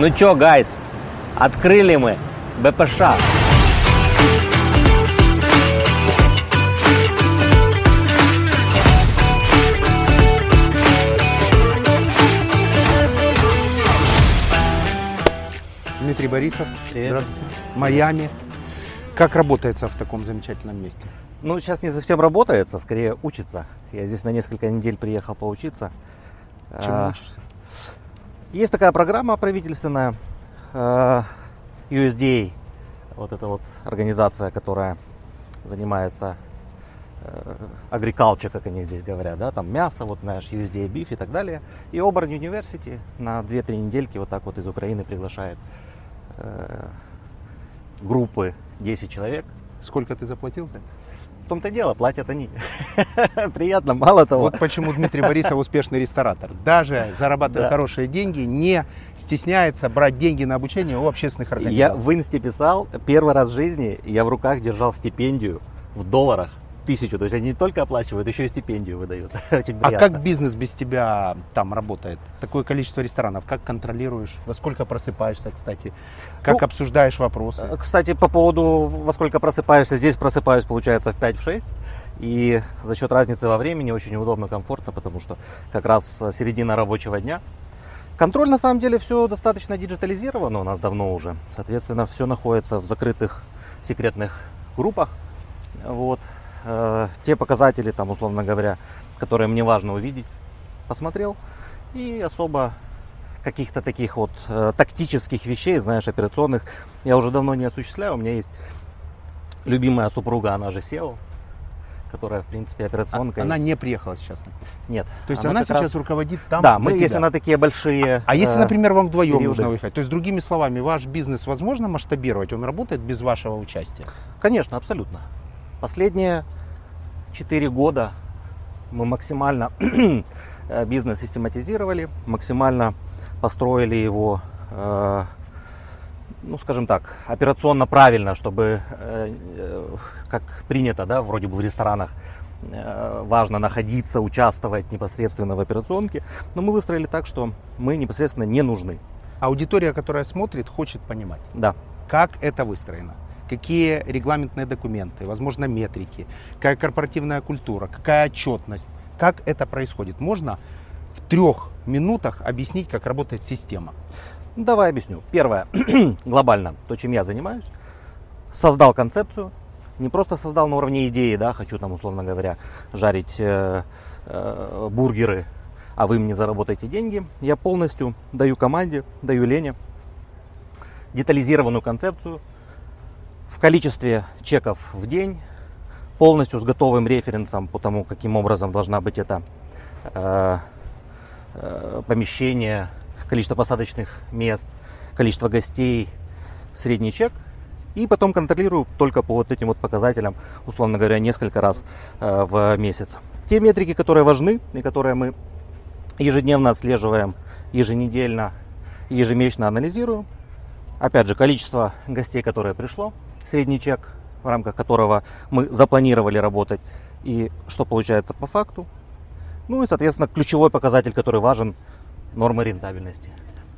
Ну чё, гайс, открыли мы БПШ. Дмитрий Борисов. Привет. Здравствуйте. Майами. Как работается в таком замечательном месте? Ну, сейчас не совсем работается, скорее учится. Я здесь на несколько недель приехал поучиться. Чему А, учишься? Есть такая программа правительственная, э, USDA, вот эта вот организация, которая занимается э, agriculture, как они здесь говорят, да, там мясо, вот знаешь, USDA beef и так далее. И Auburn University на 2-3 недельки вот так вот из Украины приглашает э, группы 10 человек. Сколько ты заплатил за это? Том-то и дело, платят они. Приятно, мало того. Вот почему Дмитрий Борисов успешный ресторатор. Даже зарабатывая Да. хорошие деньги, не стесняется брать деньги на обучение у общественных Я организаций. в инсте писал, первый раз в жизни я в руках держал стипендию в долларах тысячу. То есть они не только оплачивают, еще и стипендию выдают. Очень А приятно. как бизнес без тебя там работает? Такое количество ресторанов. Как контролируешь? Во сколько просыпаешься, кстати? Как Ну, обсуждаешь вопросы? Э, Кстати, по поводу, во сколько просыпаешься, здесь просыпаюсь, получается, в 5-6. И за счет разницы во времени очень удобно, комфортно, потому что как раз э, середина рабочего дня. Контроль, на самом деле, все достаточно диджитализировано у нас давно уже. Соответственно, все находится в закрытых секретных группах. Вот. Э, Те показатели, там, условно говоря, которые мне важно увидеть, посмотрел. И особо каких-то таких вот э, тактических вещей, знаешь, операционных, я уже давно не осуществляю. У меня есть любимая супруга, она же SEO, которая, в принципе, операционка. А, Она не приехала сейчас. Нет. То есть она, как сейчас раз- руководит там Да, мы, тебя. если на такие большие... А если, э, например, вам вдвоем периоды. нужно выехать? То есть, другими словами, ваш бизнес возможно масштабировать? Он работает без вашего участия? Конечно, абсолютно. Последние 4 года мы максимально э, бизнес систематизировали, максимально построили его, э, ну, скажем так, операционно правильно, чтобы, э, э, как принято, да, вроде бы в ресторанах, э, важно находиться, участвовать непосредственно в операционке, но мы выстроили так, что мы непосредственно не нужны. Аудитория, которая смотрит, хочет понимать, Да. как это выстроено. Какие регламентные документы, возможно, метрики, какая корпоративная культура, какая отчетность, как это происходит. Можно в трех минутах объяснить, как работает система. Ну, Давай объясню. Первое, глобально, то, чем я занимаюсь, создал концепцию, не просто создал на уровне идеи, да, хочу там, условно говоря, жарить э, э, бургеры, а вы мне заработаете деньги. Я полностью даю команде, даю Лене детализированную концепцию в количестве чеков в день, полностью с готовым референсом по тому, каким образом должна быть это э, э, помещение, количество посадочных мест, количество гостей, средний чек. И потом контролирую только по вот этим вот показателям, условно говоря, несколько раз э, в месяц. Те метрики, которые важны и которые мы ежедневно отслеживаем, еженедельно, ежемесячно анализируем. Опять же, количество гостей, которое пришло, средний чек, в рамках которого мы запланировали работать, и что получается по факту. Ну и, соответственно, ключевой показатель, который важен, нормы рентабельности.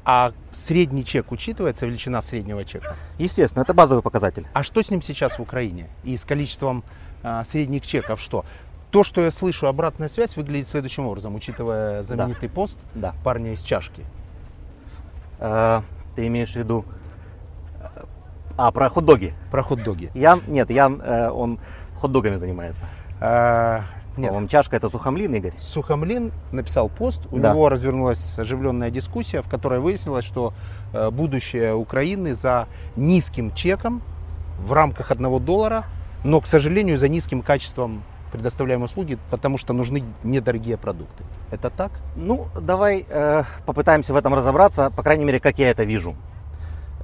А средний чек учитывается, величина среднего чека? Естественно, это базовый показатель. А что с ним сейчас в Украине? И с количеством а, средних чеков что? То, что я слышу, обратная связь выглядит следующим образом, учитывая знаменитый пост Да. парня из чашки. Э, ты имеешь в виду... А, про хот-доги. Про хот-доги. Ян, нет, Ян, э, он хот-догами занимается. А, нет, По-моему, чашка это сухомлин, Игорь. Сухомлин написал пост, у Да. него развернулась оживленная дискуссия, в которой выяснилось, что э, будущее Украины за низким чеком в рамках одного доллара, но, к сожалению, за низким качеством предоставляемой услуги, потому что нужны недорогие продукты. Это так? Ну, давай э, попытаемся в этом разобраться, по крайней мере, как я это вижу.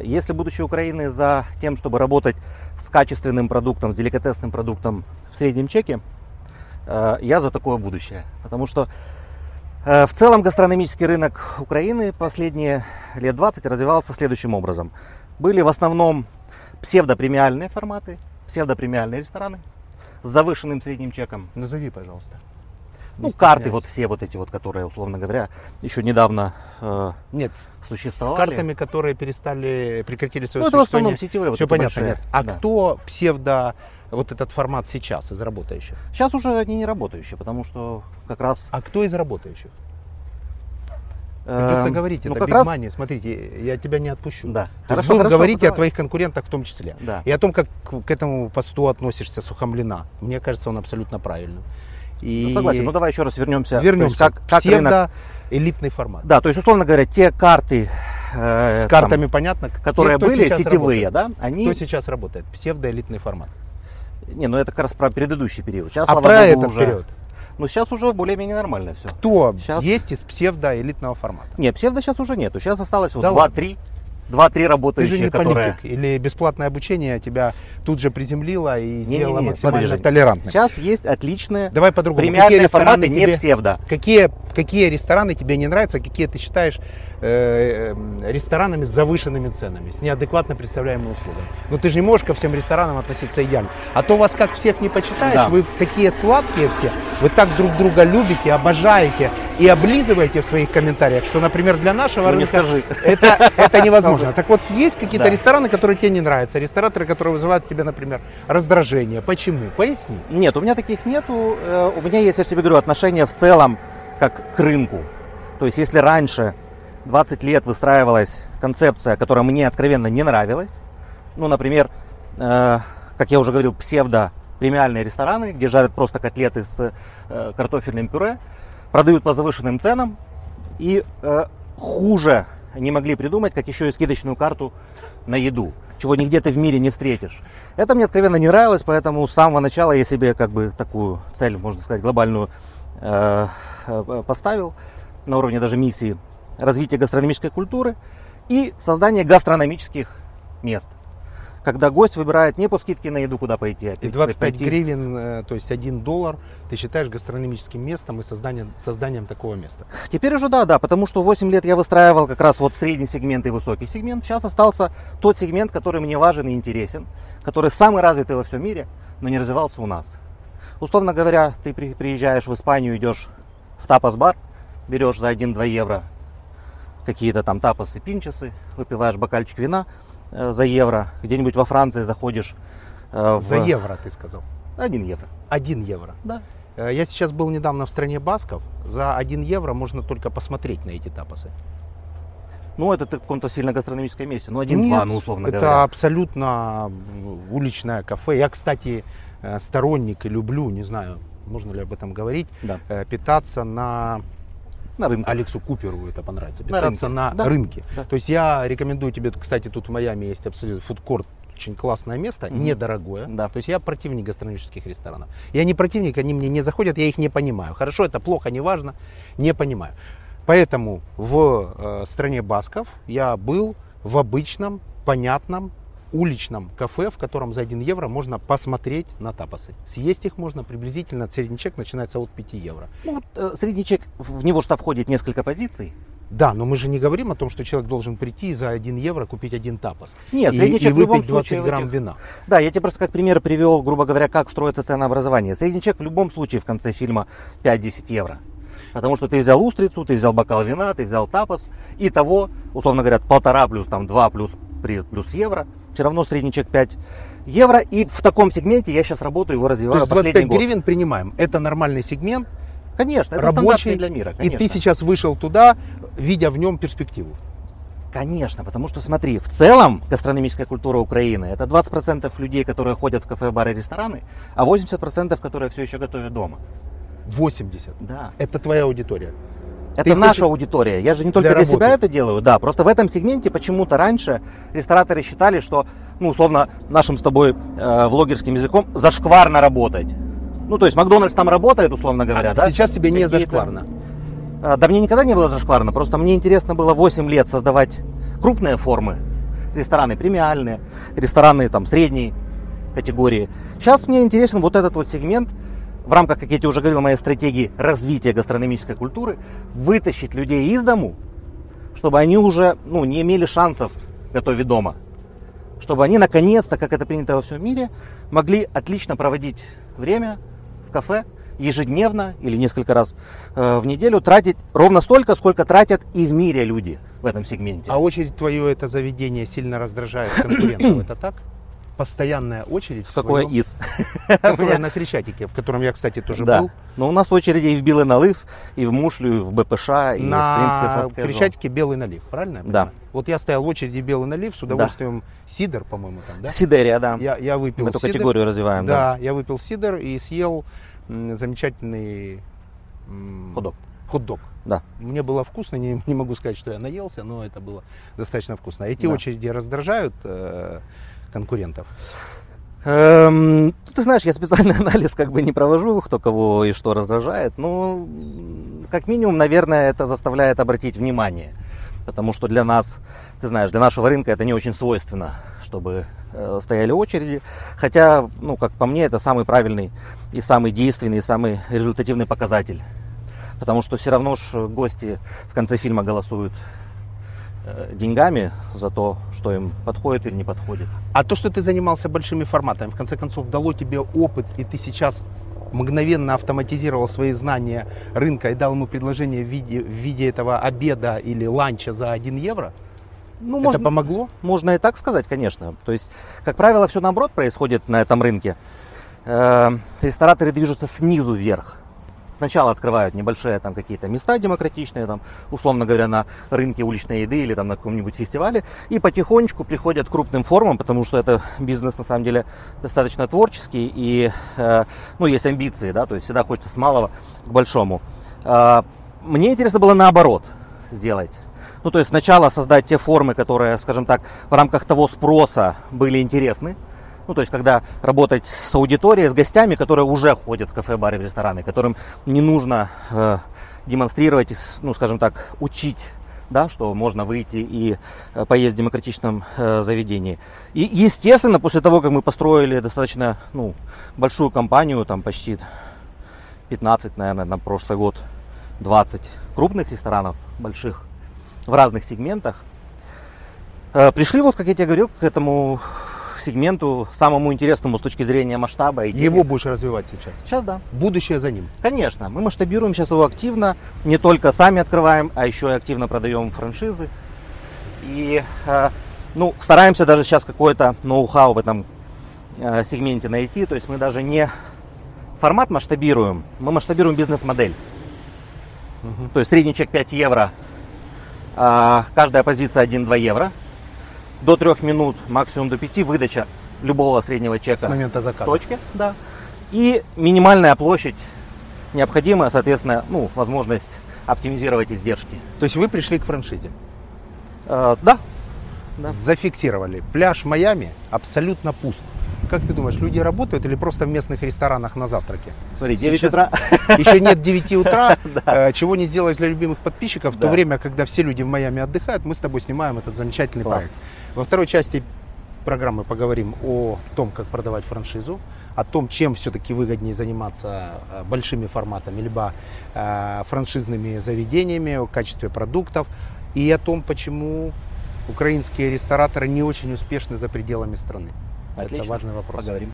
Если будущее Украины за тем, чтобы работать с качественным продуктом, с деликатесным продуктом в среднем чеке, э, я за такое будущее. Потому что э, в целом гастрономический рынок Украины последние лет 20 развивался следующим образом. Были в основном псевдопремиальные форматы, псевдопремиальные рестораны с завышенным средним чеком. Назови, пожалуйста. Ну, карты вот все вот эти вот, которые, условно говоря, еще недавно э, Нет, существовали. с картами, которые перестали, прекратили свое Ну, это в основном существование. сетевые, вот Все эти понятно, большие. нет. А Да. кто псевдо вот этот формат сейчас из работающих? Сейчас уже они не работающие, потому что как раз... А кто из работающих? Придется эм, говорить, ну, это как big раз- money. Смотрите, я тебя не отпущу. Да. То Хорошо, будем хорошо, говорить о твоих конкурентах в том числе. Да. И о том, как к к этому посту относишься Сухомлина. Мне кажется, он абсолютно правильным. И Ну, согласен. Ну давай еще раз вернемся. То есть вернемся. Как, как рынок- элитный формат. Да, то есть, условно говоря, те карты, э, С там, картами понятно, те, которые кто были сетевые, работает. да, они... Кто сейчас работает? Псевдоэлитный формат. Не, ну это как раз про предыдущий период. Сейчас, А слава про богу, этот уже... период? Ну сейчас уже более-менее нормально все. Кто Сейчас- есть из псевдоэлитного формата? Не, псевдо сейчас уже нету. Сейчас осталось вот Да 2-3. 2-3 Ты работающие, же не которые... политик. Или бесплатное обучение тебя тут же приземлило и сделало Не-не-не, максимально смотри, толерантным. Сейчас есть отличные Давай по-другому. премиальные Какие форматы, не тебе- псевдо. Какие, какие рестораны тебе не нравятся, какие ты считаешь э, э, ресторанами с завышенными ценами, с неадекватно представляемыми услугами? Но ты же не можешь ко всем ресторанам относиться идеально. А то вас как всех не почитаешь, Да. вы такие сладкие все, вы так друг друга любите, обожаете и облизываете в своих комментариях, что, например, для нашего Ну, не рынка скажи. это, это невозможно. Так вот, есть какие-то Да. рестораны, которые тебе не нравятся, рестораторы, которые вызывают в тебе, например, раздражение. Почему? Поясни. Нет, у меня таких нету. Э, У меня есть, я же тебе говорю, отношение в целом как к рынку. То есть, если раньше 20 лет выстраивалась концепция, которая мне откровенно не нравилась, ну, например, э, как я уже говорил, псевдо премиальные рестораны, где жарят просто котлеты с э, картофельным пюре, продают по завышенным ценам, и э, хуже не могли придумать, как еще и скидочную карту на еду, чего нигде ты в мире не встретишь. Это мне откровенно не нравилось, поэтому с самого начала я себе как бы такую цель, можно сказать, глобальную э, э, поставил на уровне даже миссии развития гастрономической культуры и создание гастрономических мест. Когда гость выбирает не по скидке на еду, куда пойти, а И 25 гривен, э, то есть 1 доллар, ты считаешь гастрономическим местом и созданием, созданием такого места. Теперь уже да, да, потому что 8 лет я выстраивал как раз вот средний сегмент и высокий сегмент. Сейчас остался тот сегмент, который мне важен и интересен, который самый развитый во всем мире, но не развивался у нас. Условно говоря, ты при- приезжаешь в Испанию, идешь в тапас-бар, берешь за 1-2 евро какие-то там тапасы, пинчесы, выпиваешь бокальчик вина за евро, где-нибудь во Франции заходишь э, в За евро, ты сказал. 1 евро. 1 евро. Да. Э, Я сейчас был недавно в стране басков. За 1 евро можно только посмотреть на эти тапосы. Ну, это ты в каком-то сильно гастрономическом месте. Ну, 1-2, Нет, ну, условно это говоря. абсолютно м, уличное кафе. Я, кстати, э, сторонник и люблю, не знаю, можно ли об этом говорить, Да. э, питаться на На рынке. Алексу Куперу это понравится. На Питаться рынке. на Да. рынке. Да. То есть я рекомендую тебе, кстати, тут в Майами есть абсолютно фудкорт, очень классное место, Мгм. недорогое. Да. То есть я противник гастрономических ресторанов. Я не противник, они мне не заходят, я их не понимаю. Хорошо, это плохо, неважно, не понимаю. Поэтому в э, стране басков я был в обычном, понятном, уличном кафе, в котором за 1 евро можно посмотреть на тапосы. Съесть их можно приблизительно, средний чек начинается от 5 евро. Ну, вот, э, средний чек, в него что входит несколько позиций. Да, но мы же не говорим о том, что человек должен прийти и за 1 евро купить один тапос. Нет, и, средний и чек в любом выпить 20 случае в грамм этих- вина. Да, я тебе просто как пример привел, грубо говоря, как строится ценообразование. Средний чек в любом случае в конце фильма 5-10 евро. Потому что ты взял устрицу, ты взял бокал вина, ты взял тапос. И того, условно говоря, полтора плюс там 2 плюс, плюс евро. Все равно средний чек 5 евро. И в таком сегменте я сейчас работаю, его То развиваю есть последний 25 год. гривен принимаем. Это нормальный сегмент, Конечно, это рабочий. для мира. И Конечно. ты сейчас вышел туда, видя в нем перспективу. Конечно, потому что смотри, в целом гастрономическая культура Украины это 20% людей, которые ходят в кафе, бары, рестораны, а 80% которые все еще готовят дома. 80. Да. Это твоя аудитория. Это Ты наша хочешь- аудитория. Я же не только Для для, себя это делаю, да. Просто в этом сегменте почему-то раньше рестораторы считали, что, ну, условно, нашим с тобой э, влогерским языком зашкварно работать. Ну, то есть Макдональдс там работает, условно говоря, А да? Сейчас тебе не зашкварно. А, Да мне никогда не было зашкварно, просто мне интересно было 8 лет создавать крупные формы, рестораны премиальные, рестораны там средней категории. Сейчас мне интересен вот этот вот сегмент, в рамках, как я тебе уже говорил, моей стратегии развития гастрономической культуры, вытащить людей из дому, чтобы они уже ну, не имели шансов готовить дома. Чтобы они наконец-то, как это принято во всем мире, могли отлично проводить время в кафе ежедневно или несколько раз э, в неделю тратить ровно столько, сколько тратят и в мире люди в этом сегменте. А очередь твое это заведение сильно раздражает конкурентов, это так? Постоянная очередь? В какое из? Которая на Хрещатике, в котором я, кстати, тоже Да. был. Но у нас очереди и в Белый налив, и в Мушлю, и в БПШ, и в На принципе в Хрещатике белый налив, правильно? Да. Вот я стоял в очереди белый налив, с удовольствием сидор, по-моему, там, да? Сидерия, да. Я, я выпил Мы эту категорию развиваем. Да, я выпил сидор и съел замечательный м, Хот-дог. хот-дог. Да. Мне было вкусно, не, не могу сказать, что я наелся, но это было достаточно вкусно. Эти Да. очереди раздражают э, конкурентов. Эм, ты знаешь, я специальный анализ как бы не провожу, кто кого и что раздражает, но как минимум, наверное, это заставляет обратить внимание. Потому что для нас, ты знаешь, для нашего рынка это не очень свойственно, чтобы э, стояли очереди. Хотя, ну, как по мне, это самый правильный и самый действенный, и самый результативный показатель. Потому что все равно ж гости в конце фильма голосуют деньгами за то, что им подходит или не подходит. А то, что ты занимался большими форматами, в конце концов, дало тебе опыт, и ты сейчас мгновенно автоматизировал свои знания рынка и дал ему предложение в виде, в виде этого обеда или ланча за 1 евро? Ну, Это можно, помогло? Можно и так сказать, конечно. То есть, как правило, все наоборот происходит на этом рынке. Э, Рестораторы движутся снизу вверх. Сначала открывают небольшие там какие-то места демократичные, там, условно говоря, на рынке уличной еды или там на каком-нибудь фестивале, и потихонечку приходят к крупным формам, потому что это бизнес на самом деле достаточно творческий и, э, ну, есть амбиции, да, то есть всегда хочется с малого к большому. Э, мне интересно было наоборот сделать. Ну, то есть сначала создать те формы, которые, скажем так, в рамках того спроса были интересны. Ну, то есть, когда работать с аудиторией, с гостями, которые уже ходят в кафе, бары, в рестораны, которым не нужно э, демонстрировать, ну, скажем так, учить, да, что можно выйти и э, поесть в демократичном э, заведении. И, естественно, после того, как мы построили достаточно ну, большую компанию, там почти 15, наверное, на прошлый год, 20 крупных ресторанов больших в разных сегментах, э, пришли, вот, как я тебе говорил, к этому сегменту самому интересному с точки зрения масштаба. И Его будешь развивать сейчас. Сейчас, да. Будущее за ним. Конечно, мы масштабируем сейчас его активно, не только сами открываем, а еще и активно продаем франшизы. И э, ну, стараемся даже сейчас какое-то ноу-хау в этом э, сегменте найти. То есть мы даже не формат масштабируем, мы масштабируем бизнес-модель. То есть средний чек 5 евро, а, каждая позиция 1-2 евро. До 3 минут, максимум до 5, выдача любого среднего чека С момента заказа. точке, да. И минимальная площадь необходимая, соответственно, ну, возможность оптимизировать издержки. То есть вы пришли к франшизе. Э, да, Да. Зафиксировали. Пляж Майами абсолютно пуст. Как ты думаешь, люди работают или просто в местных ресторанах на завтраке? смотри, 9 Сейчас- утра. Еще нет 9 утра, э, чего не сделать для любимых подписчиков. В то время, когда все люди в Майами отдыхают, мы с тобой снимаем этот замечательный Класс. проект. Во второй части программы поговорим о том, как продавать франшизу, о том, чем все-таки выгоднее заниматься э, большими форматами, либо э, франшизными заведениями, о качестве продуктов и о том, почему украинские рестораторы не очень успешны за пределами страны. Это Отлично. важный вопрос. Поговорим.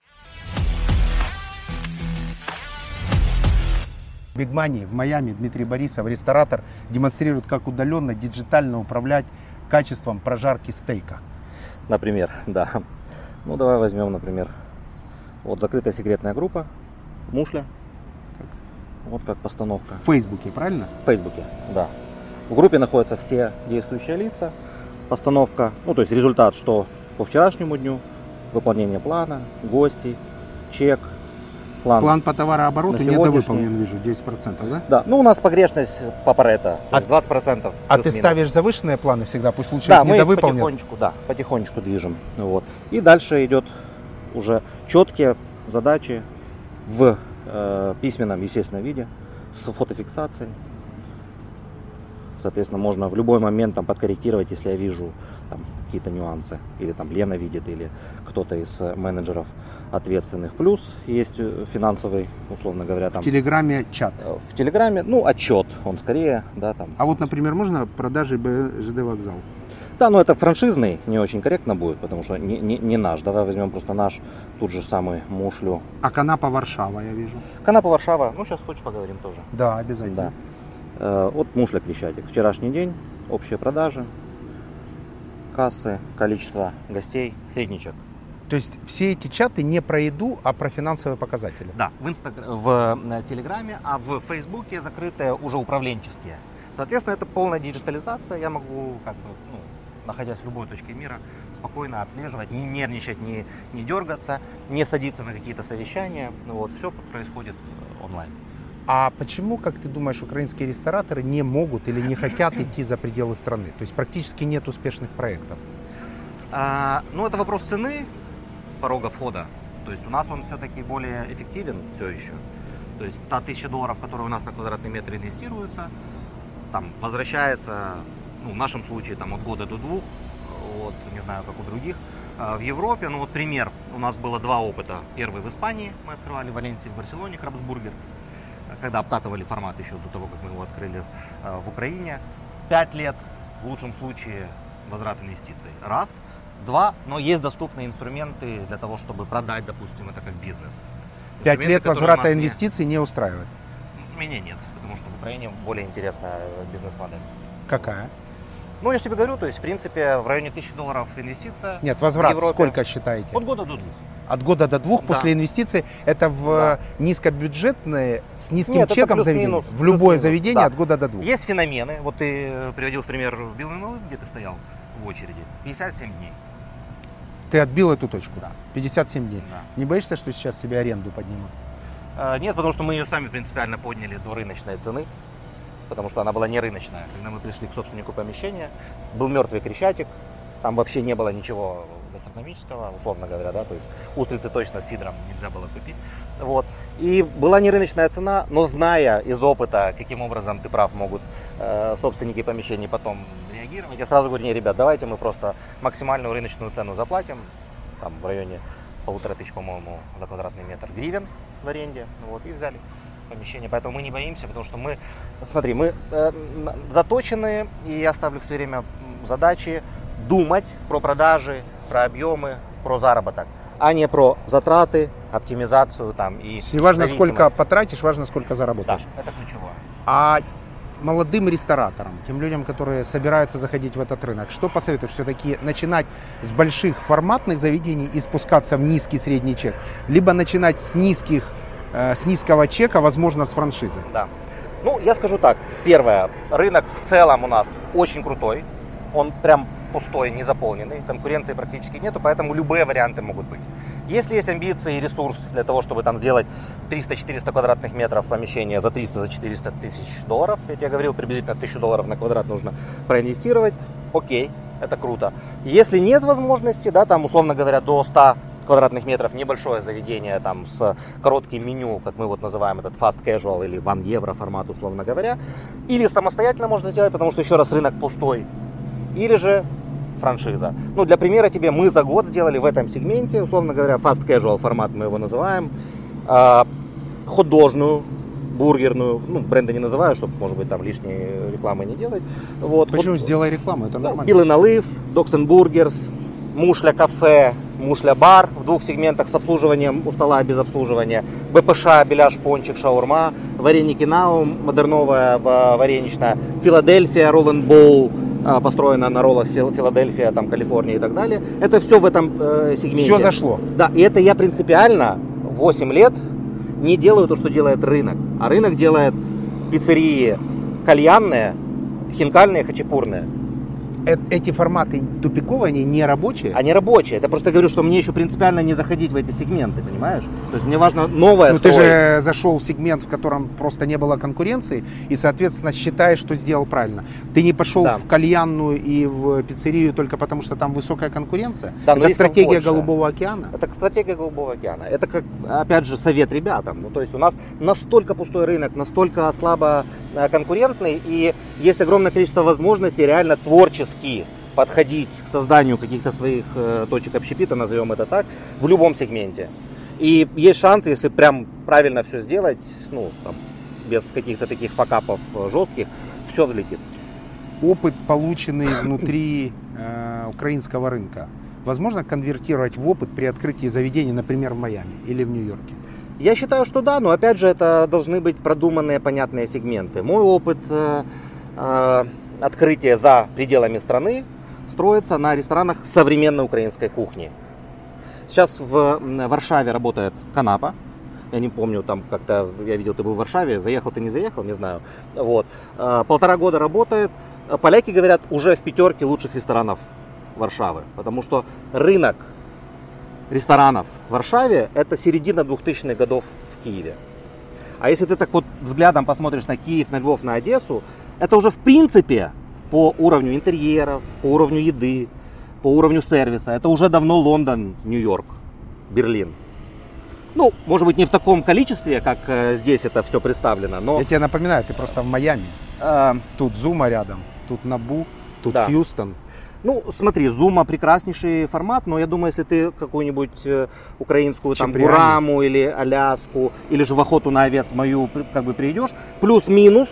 Big Money в Майами Дмитрий Борисов, ресторатор, демонстрирует, как удаленно, диджитально управлять качеством прожарки стейка. Например, да. Ну, давай возьмем, например, вот закрытая секретная группа, мушля. Вот как постановка. В Фейсбуке, правильно? В Фейсбуке, да. В группе находятся все действующие лица. Постановка, ну, то есть результат, что по вчерашнему дню, выполнение плана, гости, чек, план. План по товарообороту На сегодняшний- недовыполнен, вижу, 10%, да? Да, ну у нас погрешность по Парето, А- 20%. А ты плюс-минус. ставишь завышенные планы всегда, пусть лучше Да, их мы их недовыполнят. потихонечку, да, потихонечку движем. Вот. И дальше идет уже четкие задачи в э, письменном, естественном виде, с фотофиксацией. Соответственно, можно в любой момент там подкорректировать, если я вижу там, какие-то нюансы. Или там Лена видит, или кто-то из э, менеджеров ответственных. Плюс есть э, финансовый, условно говоря, там В Телеграме чат. э, в Телеграме, ну, отчет, он скорее, да, там. А вот, например, можно продажи БЖД вокзал? Да, но это франшизный, не очень корректно будет, потому что не, не, не наш. Давай возьмем просто наш, тут же самый Мушлю. А Канапа Варшава, я вижу. Канапа Варшава, ну сейчас хочешь поговорим тоже. Да, обязательно. Да. От Мушля Крещатик. Вчерашний день, общие продажи, кассы, количество гостей, средничек. То есть все эти чаты не про еду, а про финансовые показатели. Да, в, инстаг... в э, Телеграме, а в Фейсбуке закрытые уже управленческие. Соответственно, это полная диджитализация. Я могу, как бы, ну, находясь в любой точке мира, спокойно отслеживать, не нервничать, не, не дергаться, не садиться на какие-то совещания. Вот, все происходит э, онлайн. А почему, как ты думаешь, украинские рестораторы не могут или не хотят идти за пределы страны? То есть практически нет успешных проектов. А, ну, это вопрос цены, порога входа. То есть у нас он все-таки более эффективен все еще. То есть та тысяча долларов, которая у нас на квадратный метр инвестируется, там возвращается, ну, в нашем случае, там от года до двух, вот, не знаю, как у других. А в Европе, ну вот пример, у нас было два опыта. Первый в Испании, мы открывали в Валенсии, в Барселоне, Крабсбургер когда обкатывали формат еще до того, как мы его открыли э, в Украине. Пять лет, в лучшем случае, возврат инвестиций. Раз. Два, но есть доступные инструменты для того, чтобы продать, допустим, это как бизнес. Пять лет возврата инвестиций не... не устраивает? Меня нет, потому что в Украине более интересная бизнес-модель. Какая? Ну, я же тебе говорю, то есть, в принципе, в районе тысячи долларов инвестиция. Нет, возврат сколько считаете? От года до двух от года до двух да. после инвестиций. Это в да. низкобюджетные, с низким Нет, чеком заведение. В любое заведение да. от года до двух. Есть феномены. Вот ты приводил в пример Белый Налыв, где ты стоял в очереди. 57 дней. Ты отбил эту точку? Да. 57 дней. Да. Не боишься, что сейчас тебе аренду поднимут? А, нет, потому что мы ее сами принципиально подняли до рыночной цены. Потому что она была не рыночная. Когда мы пришли к собственнику помещения, был мертвый крещатик, там вообще не было ничего гастрономического, условно говоря, да, то есть устрицы точно с сидром нельзя было купить. Вот. И была не рыночная цена, но зная из опыта, каким образом, ты прав, могут э, собственники помещений потом реагировать, я сразу говорю, не, ребят, давайте мы просто максимальную рыночную цену заплатим, там в районе полутора тысяч, по-моему, за квадратный метр гривен в аренде, вот, и взяли помещение, поэтому мы не боимся, потому что мы, смотри, мы э, заточены, и я ставлю все время задачи думать про продажи, про объемы, про заработок, а не про затраты, оптимизацию там и Не важно, сколько потратишь, важно, сколько заработаешь. Да, это ключевое. А молодым рестораторам, тем людям, которые собираются заходить в этот рынок, что посоветуешь все-таки начинать с больших форматных заведений и спускаться в низкий средний чек, либо начинать с низких, э, с низкого чека, возможно, с франшизы? Да. Ну, я скажу так. Первое, рынок в целом у нас очень крутой. Он прям пустой, не заполненный, конкуренции практически нету, поэтому любые варианты могут быть. Если есть амбиции и ресурс для того, чтобы там сделать 300-400 квадратных метров помещения за 300-400 за тысяч долларов, я тебе говорил, приблизительно 1000 долларов на квадрат нужно проинвестировать, окей, это круто. Если нет возможности, да, там, условно говоря, до 100 квадратных метров, небольшое заведение там с коротким меню, как мы вот называем этот fast casual или 1 евро формат, условно говоря. Или самостоятельно можно сделать, потому что еще раз рынок пустой. Или же франшиза. Ну, для примера тебе, мы за год сделали в этом сегменте, условно говоря, fast casual формат мы его называем, э, хот-дожную, бургерную, ну, бренда не называю, чтобы, может быть, там лишней рекламы не делать. Вот. Почему? Вот, Сделай рекламу, это ну, нормально. Белый налив, Dogs & Burgers, Мушля кафе, Мушля бар в двух сегментах с обслуживанием у стола без обслуживания, БПШ, беляш, пончик, шаурма, вареники Наум, модерновая вареничная, Филадельфия, Roll and Bowl, а, построена на роллах Филадельфия, там, Калифорния и так далее. Это все в этом э, сегменте. Все зашло. Да, и это я принципиально 8 лет не делаю то, что делает рынок. А рынок делает пиццерии кальянные, хинкальные, хачапурные. Э, эти форматы тупиковые, они не рабочие? Они рабочие. Это просто говорю, что мне еще принципиально не заходить в эти сегменты, понимаешь? То есть мне важно новое Ну ты же зашел в сегмент, в котором просто не было конкуренции, и, соответственно, считаешь, что сделал правильно. Ты не пошел да. в кальянную и в пиццерию только потому, что там высокая конкуренция? Да, Это стратегия Голубого океана? Это стратегия Голубого океана. Это как, опять же, совет ребятам. Ну, то есть у нас настолько пустой рынок, настолько слабо э, конкурентный, и есть огромное количество возможностей реально творческих мастерски подходить к созданию каких-то своих э, точек общепита, назовем это так, в любом сегменте. И есть шанс, если прям правильно все сделать, ну, там, без каких-то таких факапов жестких, все взлетит. опыт, полученный внутри э, украинского рынка, возможно конвертировать в опыт при открытии заведений, например, в Майами или в Нью-Йорке? Я считаю, что да, но опять же это должны быть продуманные, понятные сегменты. Мой опыт э, э, открытия за пределами страны строится на ресторанах современной украинской кухни. Сейчас в Варшаве работает Канапа. Я не помню, там как-то, я видел, ты был в Варшаве, заехал ты, не заехал, не знаю. Вот. Э, полтора года работает. Поляки говорят, уже в пятерке лучших ресторанов Варшавы. Потому что рынок ресторанов в Варшаве это середина 2000-х годов в Киеве. А если ты так вот взглядом посмотришь на Киев, на Львов, на Одессу, это уже в принципе по уровню интерьеров, по уровню еды, по уровню сервиса. Это уже давно Лондон, Нью-Йорк, Берлин. Ну, может быть, не в таком количестве, как э, здесь это все представлено, но... Я тебе напоминаю, ты просто в Майами. Э... Тут Зума рядом, тут Набу, тут да. Хьюстон. Ну, смотри, Зума прекраснейший формат, но я думаю, если ты какую-нибудь э, украинскую там Гураму или Аляску, или же в охоту на овец мою как бы придешь, плюс-минус,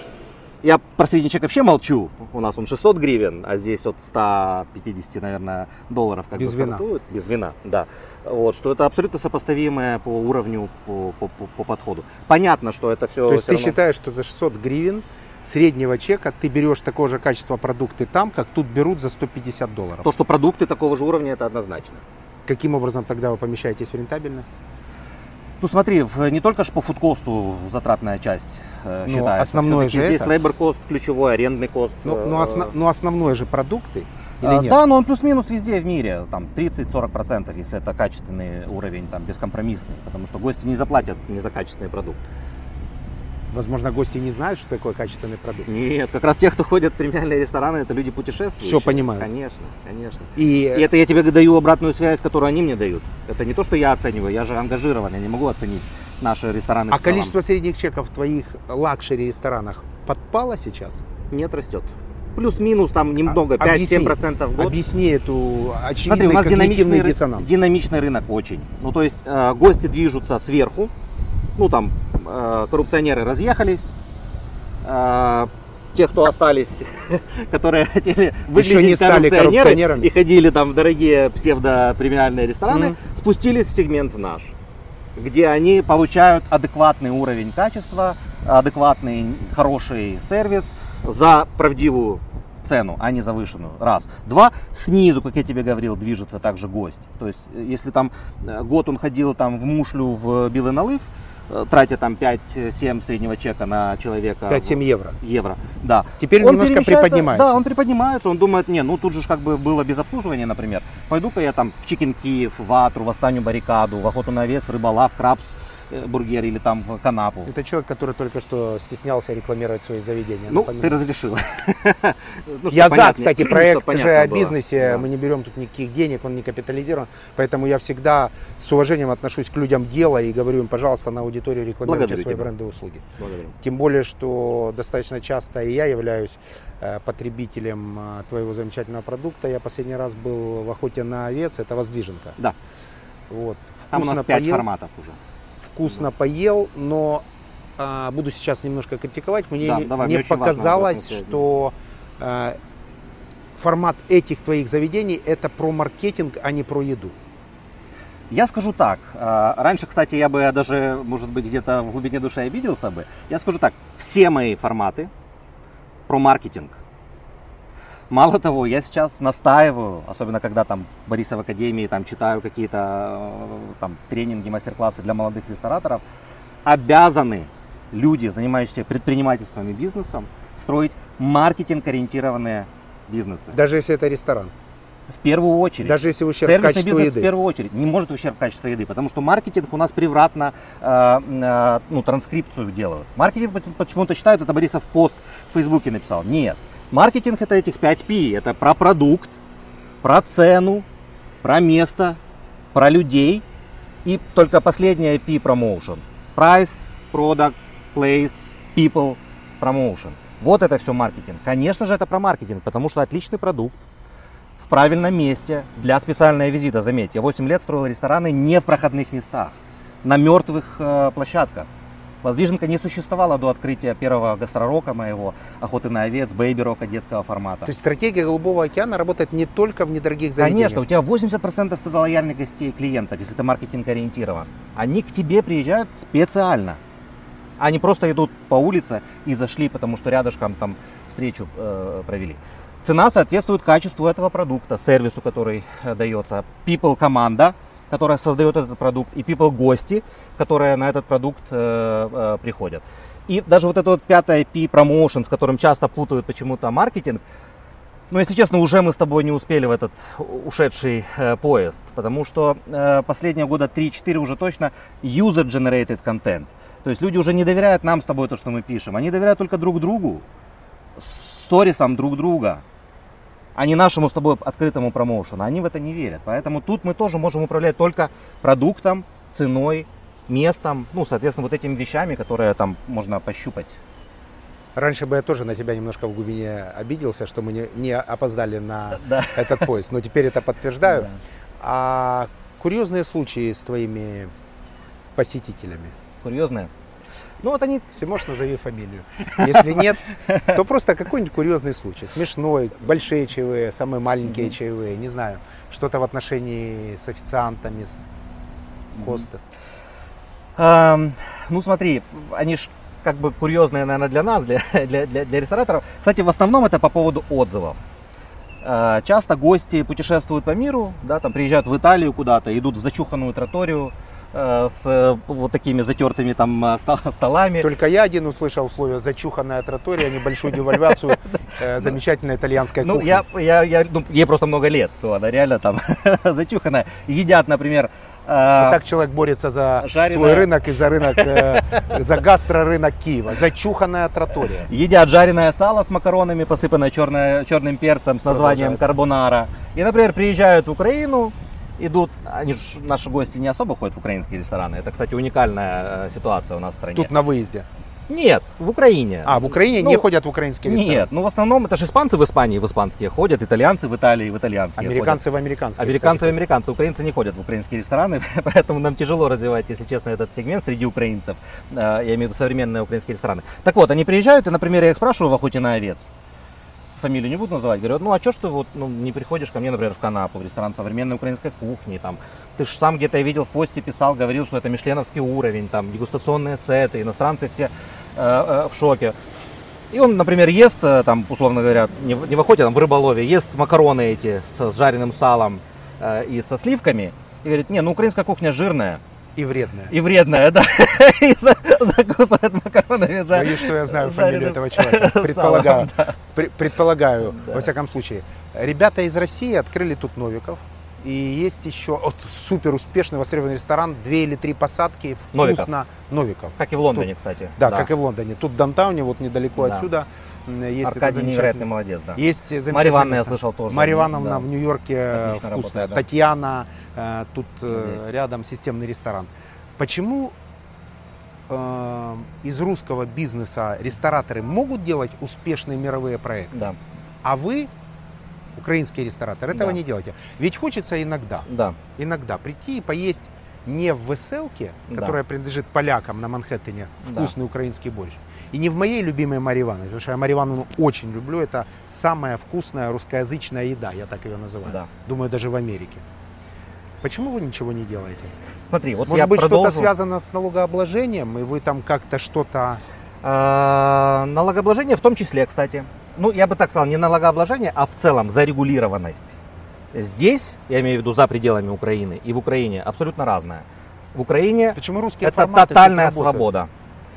я про среднячок вообще молчу. У нас он 600 гривен, а здесь от 150, наверное, долларов как Без бы вина. стартует. Без вина, да. Вот, что это абсолютно сопоставимое по уровню, по, по, по, по подходу. Понятно, что это все... То есть все ты равно... считаешь, что за 600 гривен среднего чека ты берешь такого же качества продукты там, как тут берут за 150 долларов. То, что продукты такого же уровня, это однозначно. Каким образом тогда вы помещаетесь в рентабельность? Ну смотри, не только же по фудкосту затратная часть э, ну, считается. Основное же здесь это. кост ключевой, арендный кост. Ну, ну, осно, ну основное же продукты или а, нет? Да, но он плюс-минус везде в мире, там 30-40%, если это качественный уровень, там бескомпромиссный, потому что гости не заплатят не за качественный продукт. Возможно, гости не знают, что такое качественный продукт. Нет, как раз те, кто ходят в премиальные рестораны, это люди путешествующие. Все понимают. Конечно, конечно. И... И это я тебе даю обратную связь, которую они мне дают. Это не то, что я оцениваю, я же ангажирован, я не могу оценить наши рестораны. А количество средних чеков в твоих luxury ресторанах подпало сейчас? Нет, растет. Плюс-минус там немного, а, 5-7% в год. Объясни эту очевидный Смотри, у нас динамичный, диссонанс. динамичный рынок очень. Ну, то есть э, гости движутся сверху, ну, там, э, коррупционеры разъехались, э, те, кто остались, которые хотели выглядеть не стали коррупционерами и ходили там в дорогие псевдопремиальные рестораны, mm-hmm. спустились в сегмент наш, где они получают адекватный уровень качества, адекватный хороший сервис за правдивую цену, а не завышенную. Раз. Два. Снизу, как я тебе говорил, движется также гость. То есть, если там э, год он ходил там в мушлю в белый налыв, Э, тратя там 5-7 среднего чека на человека. 5-7 евро. Евро, да. Теперь он немножко приподнимается. Да, он приподнимается, он думает, не, ну тут же как бы было без обслуживания, например. Пойду-ка я там в Чикен Киев, в Атру, в Останню Баррикаду, в Охоту на овец, Рыболав, Крабс, Э, бургер или там в канапу. Это человек, который только что стеснялся рекламировать свои заведения. Ну, ты разрешил. ну, Я за, кстати, проект же о бизнесе. Мы не берем тут никаких денег, он не капитализирован. Поэтому я всегда с уважением отношусь к людям дела и говорю им, пожалуйста, на аудиторию рекламируйте свои бренды и услуги. Тем более, что достаточно часто и я являюсь э, потребителем э, твоего замечательного продукта. Я последний раз был в охоте на овец, это воздвиженка. Да. Вот. Там у нас пять форматов уже вкусно поел, но а, буду сейчас немножко критиковать. Мне да, не, давай, мне показалось, что а, формат этих твоих заведений это про маркетинг, а не про еду. Я скажу так. А, раньше, кстати, я бы даже, может быть, где-то в глубине души обиделся бы. Я скажу так. Все мои форматы про маркетинг. Мало того, я сейчас настаиваю, особенно когда там в Борисов Академии там читаю какие-то э, там тренинги, мастер-классы для молодых рестораторов, обязаны люди, занимающиеся предпринимательством и бизнесом, строить маркетинг-ориентированные бизнесы. Даже если это ресторан? В первую очередь. Даже если ущерб Сервисный качеству бизнес еды? в первую очередь. Не может ущерб качества еды, потому что маркетинг у нас превратно э, э, ну, транскрипцию делают. Маркетинг почему-то считают, это Борисов пост в Фейсбуке написал. Нет. Маркетинг это этих 5 P. Это про продукт, про цену, про место, про людей. И только последняя P promotion. Price, product, place, people, promotion. Вот это все маркетинг. Конечно же, это про маркетинг, потому что отличный продукт в правильном месте для специальной визита. Заметьте, я 8 лет строил рестораны не в проходных местах, на мертвых э, площадках. Воздвиженка не существовала до открытия первого гастророка моего, охоты на овец, бейби-рока детского формата. То есть стратегия Голубого океана работает не только в недорогих заведениях. Конечно, у тебя 80% тогда лояльных гостей клиентов, если ты маркетинг ориентирован. Они к тебе приезжают специально. Они просто идут по улице и зашли, потому что рядышком там встречу э, провели. Цена соответствует качеству этого продукта, сервису, который э, дается. People команда, которая создает этот продукт, и people гости, которые на этот продукт э, э, приходят. И даже вот это вот пятое P промоушен, с которым часто путают почему-то маркетинг, ну, если честно, уже мы с тобой не успели в этот ушедший э, поезд, потому что э, последние года 3-4 уже точно user-generated content. То есть люди уже не доверяют нам с тобой то, что мы пишем, они доверяют только друг другу, сторисам друг друга а не нашему с тобой открытому промоушену. Они в это не верят. Поэтому тут мы тоже можем управлять только продуктом, ценой, местом, ну, соответственно, вот этими вещами, которые там можно пощупать. Раньше бы я тоже на тебя немножко в глубине обиделся, что мы не, не опоздали на да. этот поезд, но теперь это подтверждаю. Да. А курьезные случаи с твоими посетителями? Курьезные? Ну вот они... Если можешь, назови фамилию. Если нет, то просто какой-нибудь курьезный случай. Смешной, большие чаевые, самые маленькие mm-hmm. чаевые, не знаю. Что-то в отношении с официантами, с хостес. Mm-hmm. ну смотри, они ж как бы курьезные, наверное, для нас, для, для, для, для рестораторов. Кстати, в основном это по поводу отзывов. А, часто гости путешествуют по миру, да, там приезжают в Италию куда-то, идут в зачуханную троторию, с э, вот такими затертыми там э, столами. Только я один услышал условие зачуханная тротория, небольшую девальвацию, замечательная итальянская ну, кухня. Ну, я, я, я, ну, ей просто много лет, она реально там зачуханная. Едят, например, вот так человек борется за жареная... свой рынок и за рынок, за гастрорынок Киева. Зачуханная тротория. Едят жареное сало с макаронами, посыпанное черное, черным перцем с названием карбонара. И, например, приезжают в Украину, идут, они же, наши гости не особо ходят в украинские рестораны. Это, кстати, уникальная э, ситуация у нас в стране. Тут на выезде? Нет, в Украине. А, в Украине ну, не ходят в украинские рестораны? Нет, ну в основном это же испанцы в Испании в испанские ходят, итальянцы в Италии в итальянские Американцы ходят. в американские. Американцы кстати. в американцы. Украинцы не ходят в украинские рестораны, поэтому нам тяжело развивать, если честно, этот сегмент среди украинцев. Э, я имею в виду современные украинские рестораны. Так вот, они приезжают, и, например, я их спрашиваю в охоте на овец фамилию не буду называть, говорят, ну а что ж ты вот ну, не приходишь ко мне, например, в Канапу, в ресторан современной украинской кухни, там, ты же сам где-то видел в посте, писал, говорил, что это мишленовский уровень, там, дегустационные сеты, иностранцы все э, э, в шоке. И он, например, ест, э, там, условно говоря, не, не в охоте, там, в рыболове, ест макароны эти с, с жареным салом э, и со сливками, и говорит, не, ну украинская кухня жирная, и вредная. И вредная, да. И закусывает макаронами. Боюсь, что я знаю фамилию этого человека. Предполагаю. Предполагаю, во всяком случае. Ребята из России открыли тут Новиков. И есть еще вот, супер успешный востребованный ресторан, две или три посадки, вкусно. Новиков. Новиков. Как и в Лондоне, Тут, кстати. Да, да, как и в Лондоне. Тут в Даунтауне, вот недалеко да. отсюда. Есть Аркадий невероятный молодец, да. Есть Марья Ивановна, я слышал тоже. Марья Ивановна да. в Нью-Йорке Отлично вкусная. Работает, да. Татьяна, э, тут э, Здесь. рядом системный ресторан. Почему э, из русского бизнеса рестораторы могут делать успешные мировые проекты? Да. А вы украинские рестораторы, этого да. не делаете. Ведь хочется иногда, да. иногда прийти и поесть не в веселке, которая да. принадлежит полякам на Манхэттене, вкусный да. украинский борщ, и не в моей любимой Марье Ивановне, потому что я Марью Ивановну очень люблю, это самая вкусная русскоязычная еда, я так ее называю. Да. Думаю, даже в Америке. Почему вы ничего не делаете? Смотри, вот Может я быть, продолжу. что-то связано с налогообложением, и вы там как-то что-то... А, налогообложение в том числе, кстати ну, я бы так сказал, не налогообложение, а в целом зарегулированность. Здесь, я имею в виду за пределами Украины, и в Украине абсолютно разная. В Украине Почему русские это тотальная свобода.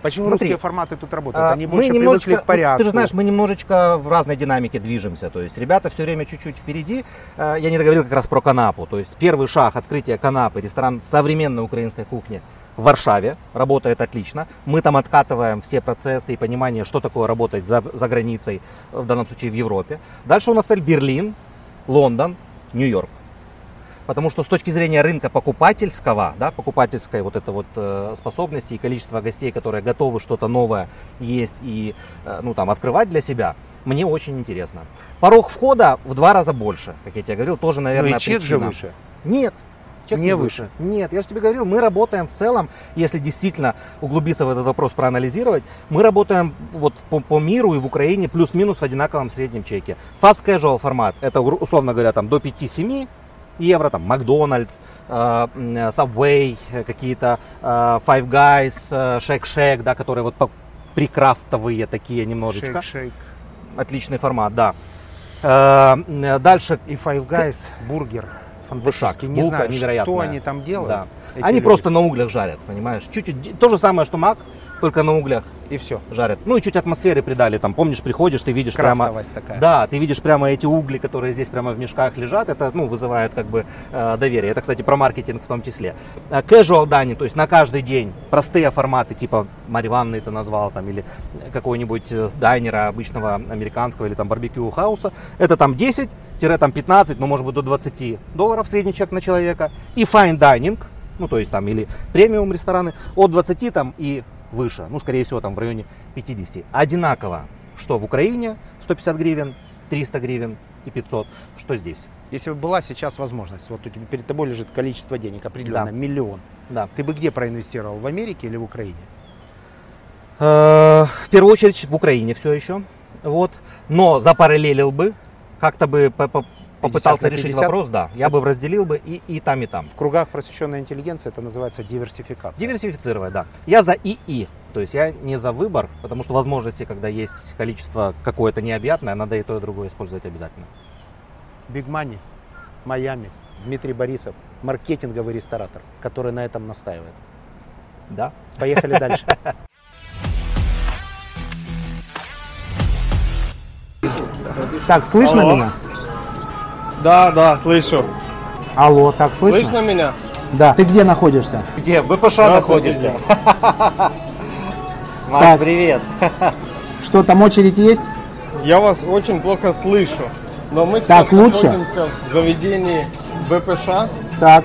Почему Смотри, русские форматы тут работают? Они мы больше немножечко, к порядку. Ты же знаешь, мы немножечко в разной динамике движемся. То есть ребята все время чуть-чуть впереди. Я не договорил как раз про канапу. То есть первый шаг открытия канапы, ресторан современной украинской кухни в Варшаве, работает отлично. Мы там откатываем все процессы и понимание, что такое работать за, за границей, в данном случае в Европе. Дальше у нас цель Берлин, Лондон, Нью-Йорк. Потому что с точки зрения рынка покупательского, да, покупательской вот это вот э, способности и количества гостей, которые готовы что-то новое есть и э, ну, там, открывать для себя, мне очень интересно. Порог входа в два раза больше, как я тебе говорил, тоже, наверное, Ну и чек же выше. Нет, чек Не выше. Нет, я же тебе говорил, мы работаем в целом, если действительно углубиться в этот вопрос, проанализировать, мы работаем вот по, по миру и в Украине плюс-минус в одинаковом среднем чеке. Fast casual формат, это условно говоря там до 5-7 евро, там Макдональдс, э, э, Subway, э, какие-то Five Guys, Shake Shack, да, которые вот прикрафтовые такие немножечко. Шейк-шейк. Отличный формат, да. Дальше И Five Guys, бургер. Вышак. Фантастический. Не Булка знаю, невероятная. что они там делают. Да. Они люди. просто на углях жарят, понимаешь? Чуть-чуть. То же самое, что мак, только на углях И все. жарят. Ну и чуть атмосферы придали. Там, помнишь, приходишь, ты видишь прямо... Крафтовость такая. Да, ты видишь прямо эти угли, которые здесь прямо в мешках лежат. Это, ну, вызывает как бы э, доверие. Это, кстати, про маркетинг в том числе. Э, Casual dining, то есть на каждый день простые форматы, типа мариванный ты назвал, там, или какого-нибудь э, дайнера обычного американского, или там барбекю хауса. Это там 10-15, ну, может быть, до 20 долларов средний чек на человека. И fine dining, ну, то есть там, или премиум рестораны, от 20 там и выше. Ну, скорее всего, там в районе 50. Одинаково, что в Украине 150 гривен, 300 гривен и 500, что здесь. Если бы была сейчас возможность, вот у тебя перед тобой лежит количество денег определенно, Да. миллион. Да. Ты бы где проинвестировал? В Америке или в Украине? Э, В первую очередь в Украине все еще. Вот. Но запараллелил бы, как-то бы попытался решить 50? вопрос, да. Я бы разделил бы и, и там, и там. В кругах просвещенной интеллигенции это называется диверсификация. Диверсифицировать, да. Я за ИИ. То есть я не за выбор, потому что возможности, когда есть количество какое-то необъятное, надо и то, и другое использовать обязательно. Big Money, Майами, Дмитрий Борисов, маркетинговый ресторатор, который на этом настаивает. Да. Поехали дальше. Так, слышно Алло. меня? Да, да, слышу. Алло, так слышно? Слышно меня? Да. Ты где находишься? Где? В БПШ Здравствуйте, находишься. Так. привет. Что, там очередь есть? Я вас очень плохо слышу. Но мы Так, сейчас лучше? находимся в заведении БПШ. Так,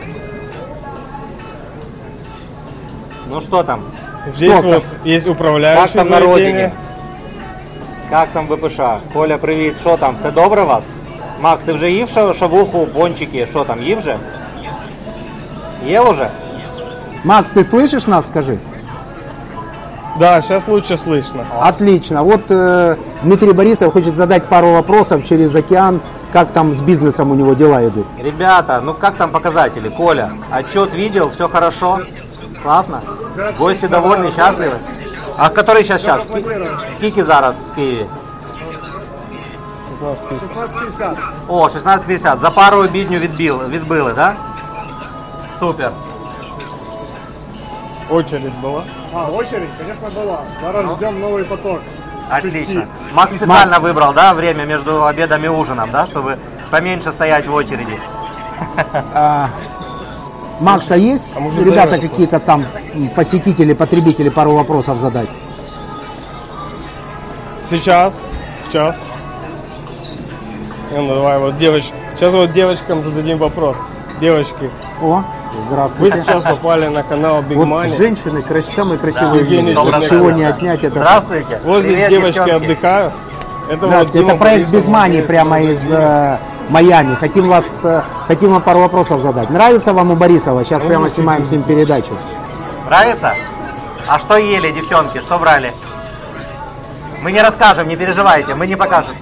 Ну что там? Здесь Что вот есть Как управляющий там на заведения. родине? Как там ВПШ? Коля, привіт. Що там? Все добре у вас? Макс, ти вже їв ша- шавуху, пончики? Що там, їв вже? Є вже? Макс, ты слышишь нас, скажи? Да, сейчас лучше слышно. Отлично. Вот э, Дмитрий Борисов хочет задать пару вопросов через океан, как там с бизнесом у него дела идут. Ребята, ну как там показатели? Коля, отчет видел, все хорошо? Классно? Гости довольны, счастливы? А который сейчас час? Скільки зараз в Києві? 16.50. О, 16.50. За пару обідню відбили, відбили, да? Супер. Очередь была. А, очередь, конечно, была. Зараз ждем новый поток. с шести. Отлично. Макс специально выбрал, да, время между обедом и ужином, да, чтобы поменьше стоять в очереди. А, Макс, а есть, А может, ребята, дороже какие-то там м, посетители, потребители, пару вопросов задать? Сейчас, сейчас. Ну, давай вот девочки. Сейчас вот девочкам зададим вопрос. Девочки, О, вы здравствуйте. сейчас попали на канал Big Вот Money. женщины, крас- самые красивые Евгений люди. Добрый Ничего не отнять. Это... Здравствуйте. Вот здесь Привет, девочки девчонки. отдыхают. Это вот Дима это проект Big Money прямо из э, Майами. Хотим вас, э, хотим вам пару вопросов задать. Нравится вам у Борисова? Сейчас прямо снимаем с ним передачу. Нравится? А что ели, девчонки? Что брали? Мы не расскажем, не переживайте, мы не покажем.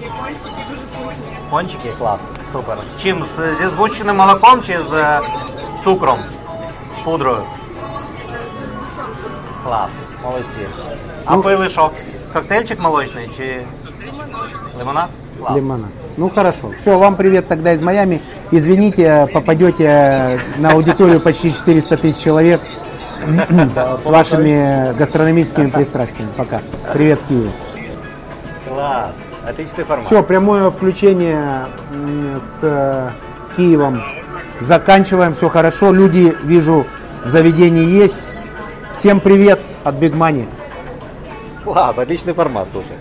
Пончики? Класс, супер. З чим? З, зі згущеним молоком чи з е, цукром? З пудрою? Клас, молодці. А Ну- пили що? Коктейльчик молочний чи лимонад? Клас. Лимона. Ну хорошо. Все, вам привет тогда из Майами. Извините, попадете на аудиторию почти 400 тысяч человек с вашими гастрономическими пристрастиями. Пока. Привет, Киеву. Клас. Отличный формат. Все, прямое включение с э, Киевом. Заканчиваем, все хорошо. Люди, вижу, в заведении есть. Всем привет от Big Money. Класс, отличный формат, слушай.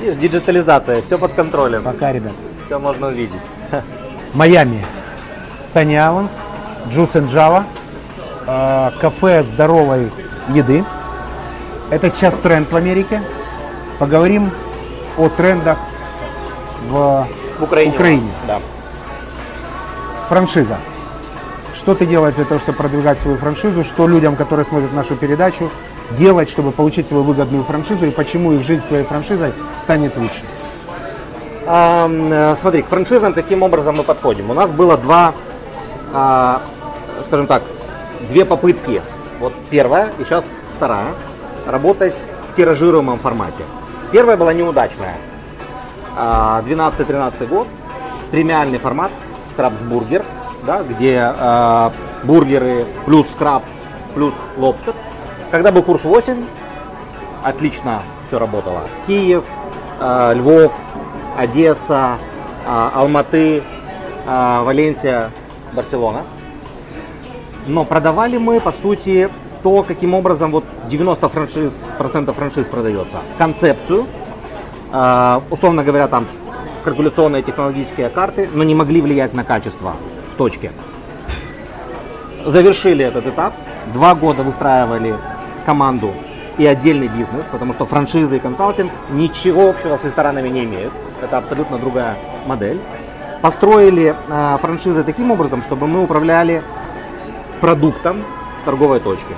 Диджитализация, все под контролем. Пока, ребят. Все можно увидеть. Майами. Sunny Islands, Juice and Java, э, кафе здоровой еды. Это сейчас тренд в Америке. Поговорим о трендах в В Украине. Украине. Да. франшиза. Что ты делаешь для того, чтобы продвигать свою франшизу? Что людям, которые смотрят нашу передачу, делать, чтобы получить твою выгодную франшизу? И почему их жизнь с твоей франшизой станет лучше? А, смотри, к франшизам каким образом мы подходим? У нас было два, а, скажем так, две попытки. Вот первая и сейчас вторая. Работать в тиражируемом формате. Первая была неудачная. А, 12-13 год. Премиальный формат. Крабсбургер. Да, где а, бургеры плюс краб плюс лобстер. Когда был курс 8, отлично все работало. Киев, э, Львов, Одесса, э, Алматы, э, Валенсия, Барселона. Но продавали мы, по сути, то, каким образом вот 90 франшиз, процентов франшиз продается. Концепцию, э, условно говоря, там калькуляционные технологические карты, но не могли влиять на качество в точке. Завершили этот этап, два года выстраивали команду и отдельный бизнес, потому что франшизы и консалтинг ничего общего с ресторанами не имеют. Это абсолютно другая модель. Построили э, франшизы таким образом, чтобы мы управляли продуктом в торговой точке.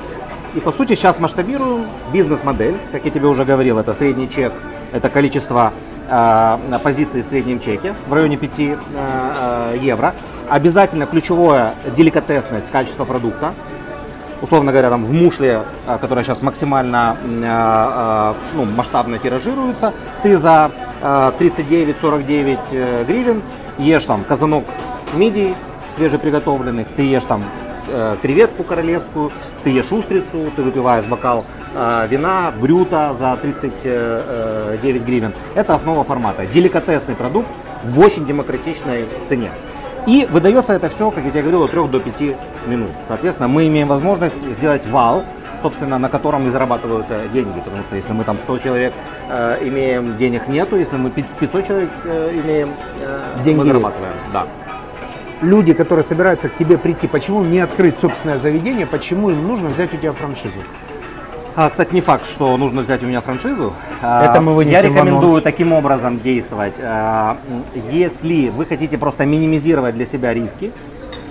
И по сути сейчас масштабируем бизнес-модель, как я тебе уже говорил, это средний чек, это количество э, позиций в среднем чеке в районе 5 э, э, евро. Обязательно ключевое деликатесность качества продукта, условно говоря, там в мушле, а, которая сейчас максимально а, а, ну, масштабно тиражируется, ты за а, 39-49 э, гривен ешь там казанок мидий свежеприготовленных, ты ешь там э, креветку королевскую, ты ешь устрицу, ты выпиваешь бокал э, вина, брюта за 39 гривен. Это основа формата. Деликатесный продукт в очень демократичной цене. И выдается это все, как я тебе говорил, от 3 до 5 минут. Соответственно, мы имеем возможность сделать вал, собственно, на котором и зарабатываются деньги. Потому что если мы там 100 человек э, имеем, денег нету. Если мы 500 человек э, имеем, э, Деньги мы есть. зарабатываем. Да. Люди, которые собираются к тебе прийти, почему не открыть собственное заведение, почему им нужно взять у тебя франшизу? А, кстати, не факт, что нужно взять у меня франшизу. А, Это мы вынесем Я рекомендую анонс. таким образом действовать. А, Если вы хотите просто минимизировать для себя риски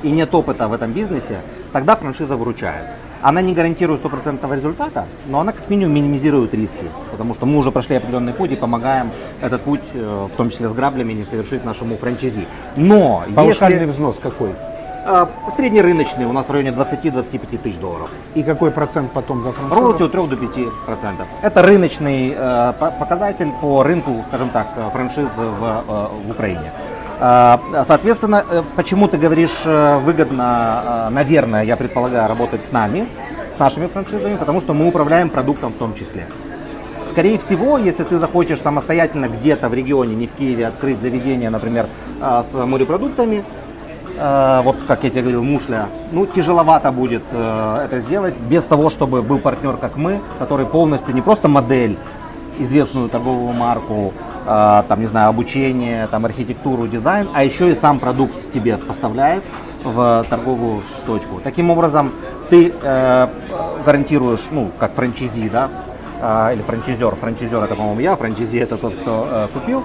и нет опыта в этом бизнесе, тогда франшиза выручает. Она не гарантирует стопроцентного результата, но она как минимум минимизирует риски, потому что мы уже прошли определенный путь и помогаем этот путь, э, в том числе с граблями, не совершить нашему франчайзи. Но Паушальный если взнос какой? э, среднерыночный у нас в районе 20-25 тысяч долларов. И какой процент потом за франшизу? Роялти от 3 до 5 процентов. Это рыночный э, по- показатель по рынку, скажем так, э, франшиз в, э, в Украине. Э, Соответственно, э, почему ты говоришь э, выгодно, э, наверное, я предполагаю, работать с нами, с нашими франшизами, потому что мы управляем продуктом в том числе. Скорее всего, если ты захочешь самостоятельно где-то в регионе, не в Киеве, открыть заведение, например, э, с морепродуктами, вот как я тебе говорил, мушля, ну тяжеловато будет это сделать без того, чтобы был партнер, как мы, который полностью не просто модель, известную торговую марку, там, не знаю, обучение, там, архитектуру, дизайн, а еще и сам продукт тебе поставляет в торговую точку. Таким образом, ты э, гарантируешь, ну, как франчайзи, да, э, или франчайзер. Франчайзер это, по-моему, я, франчайзи это тот, кто э, купил.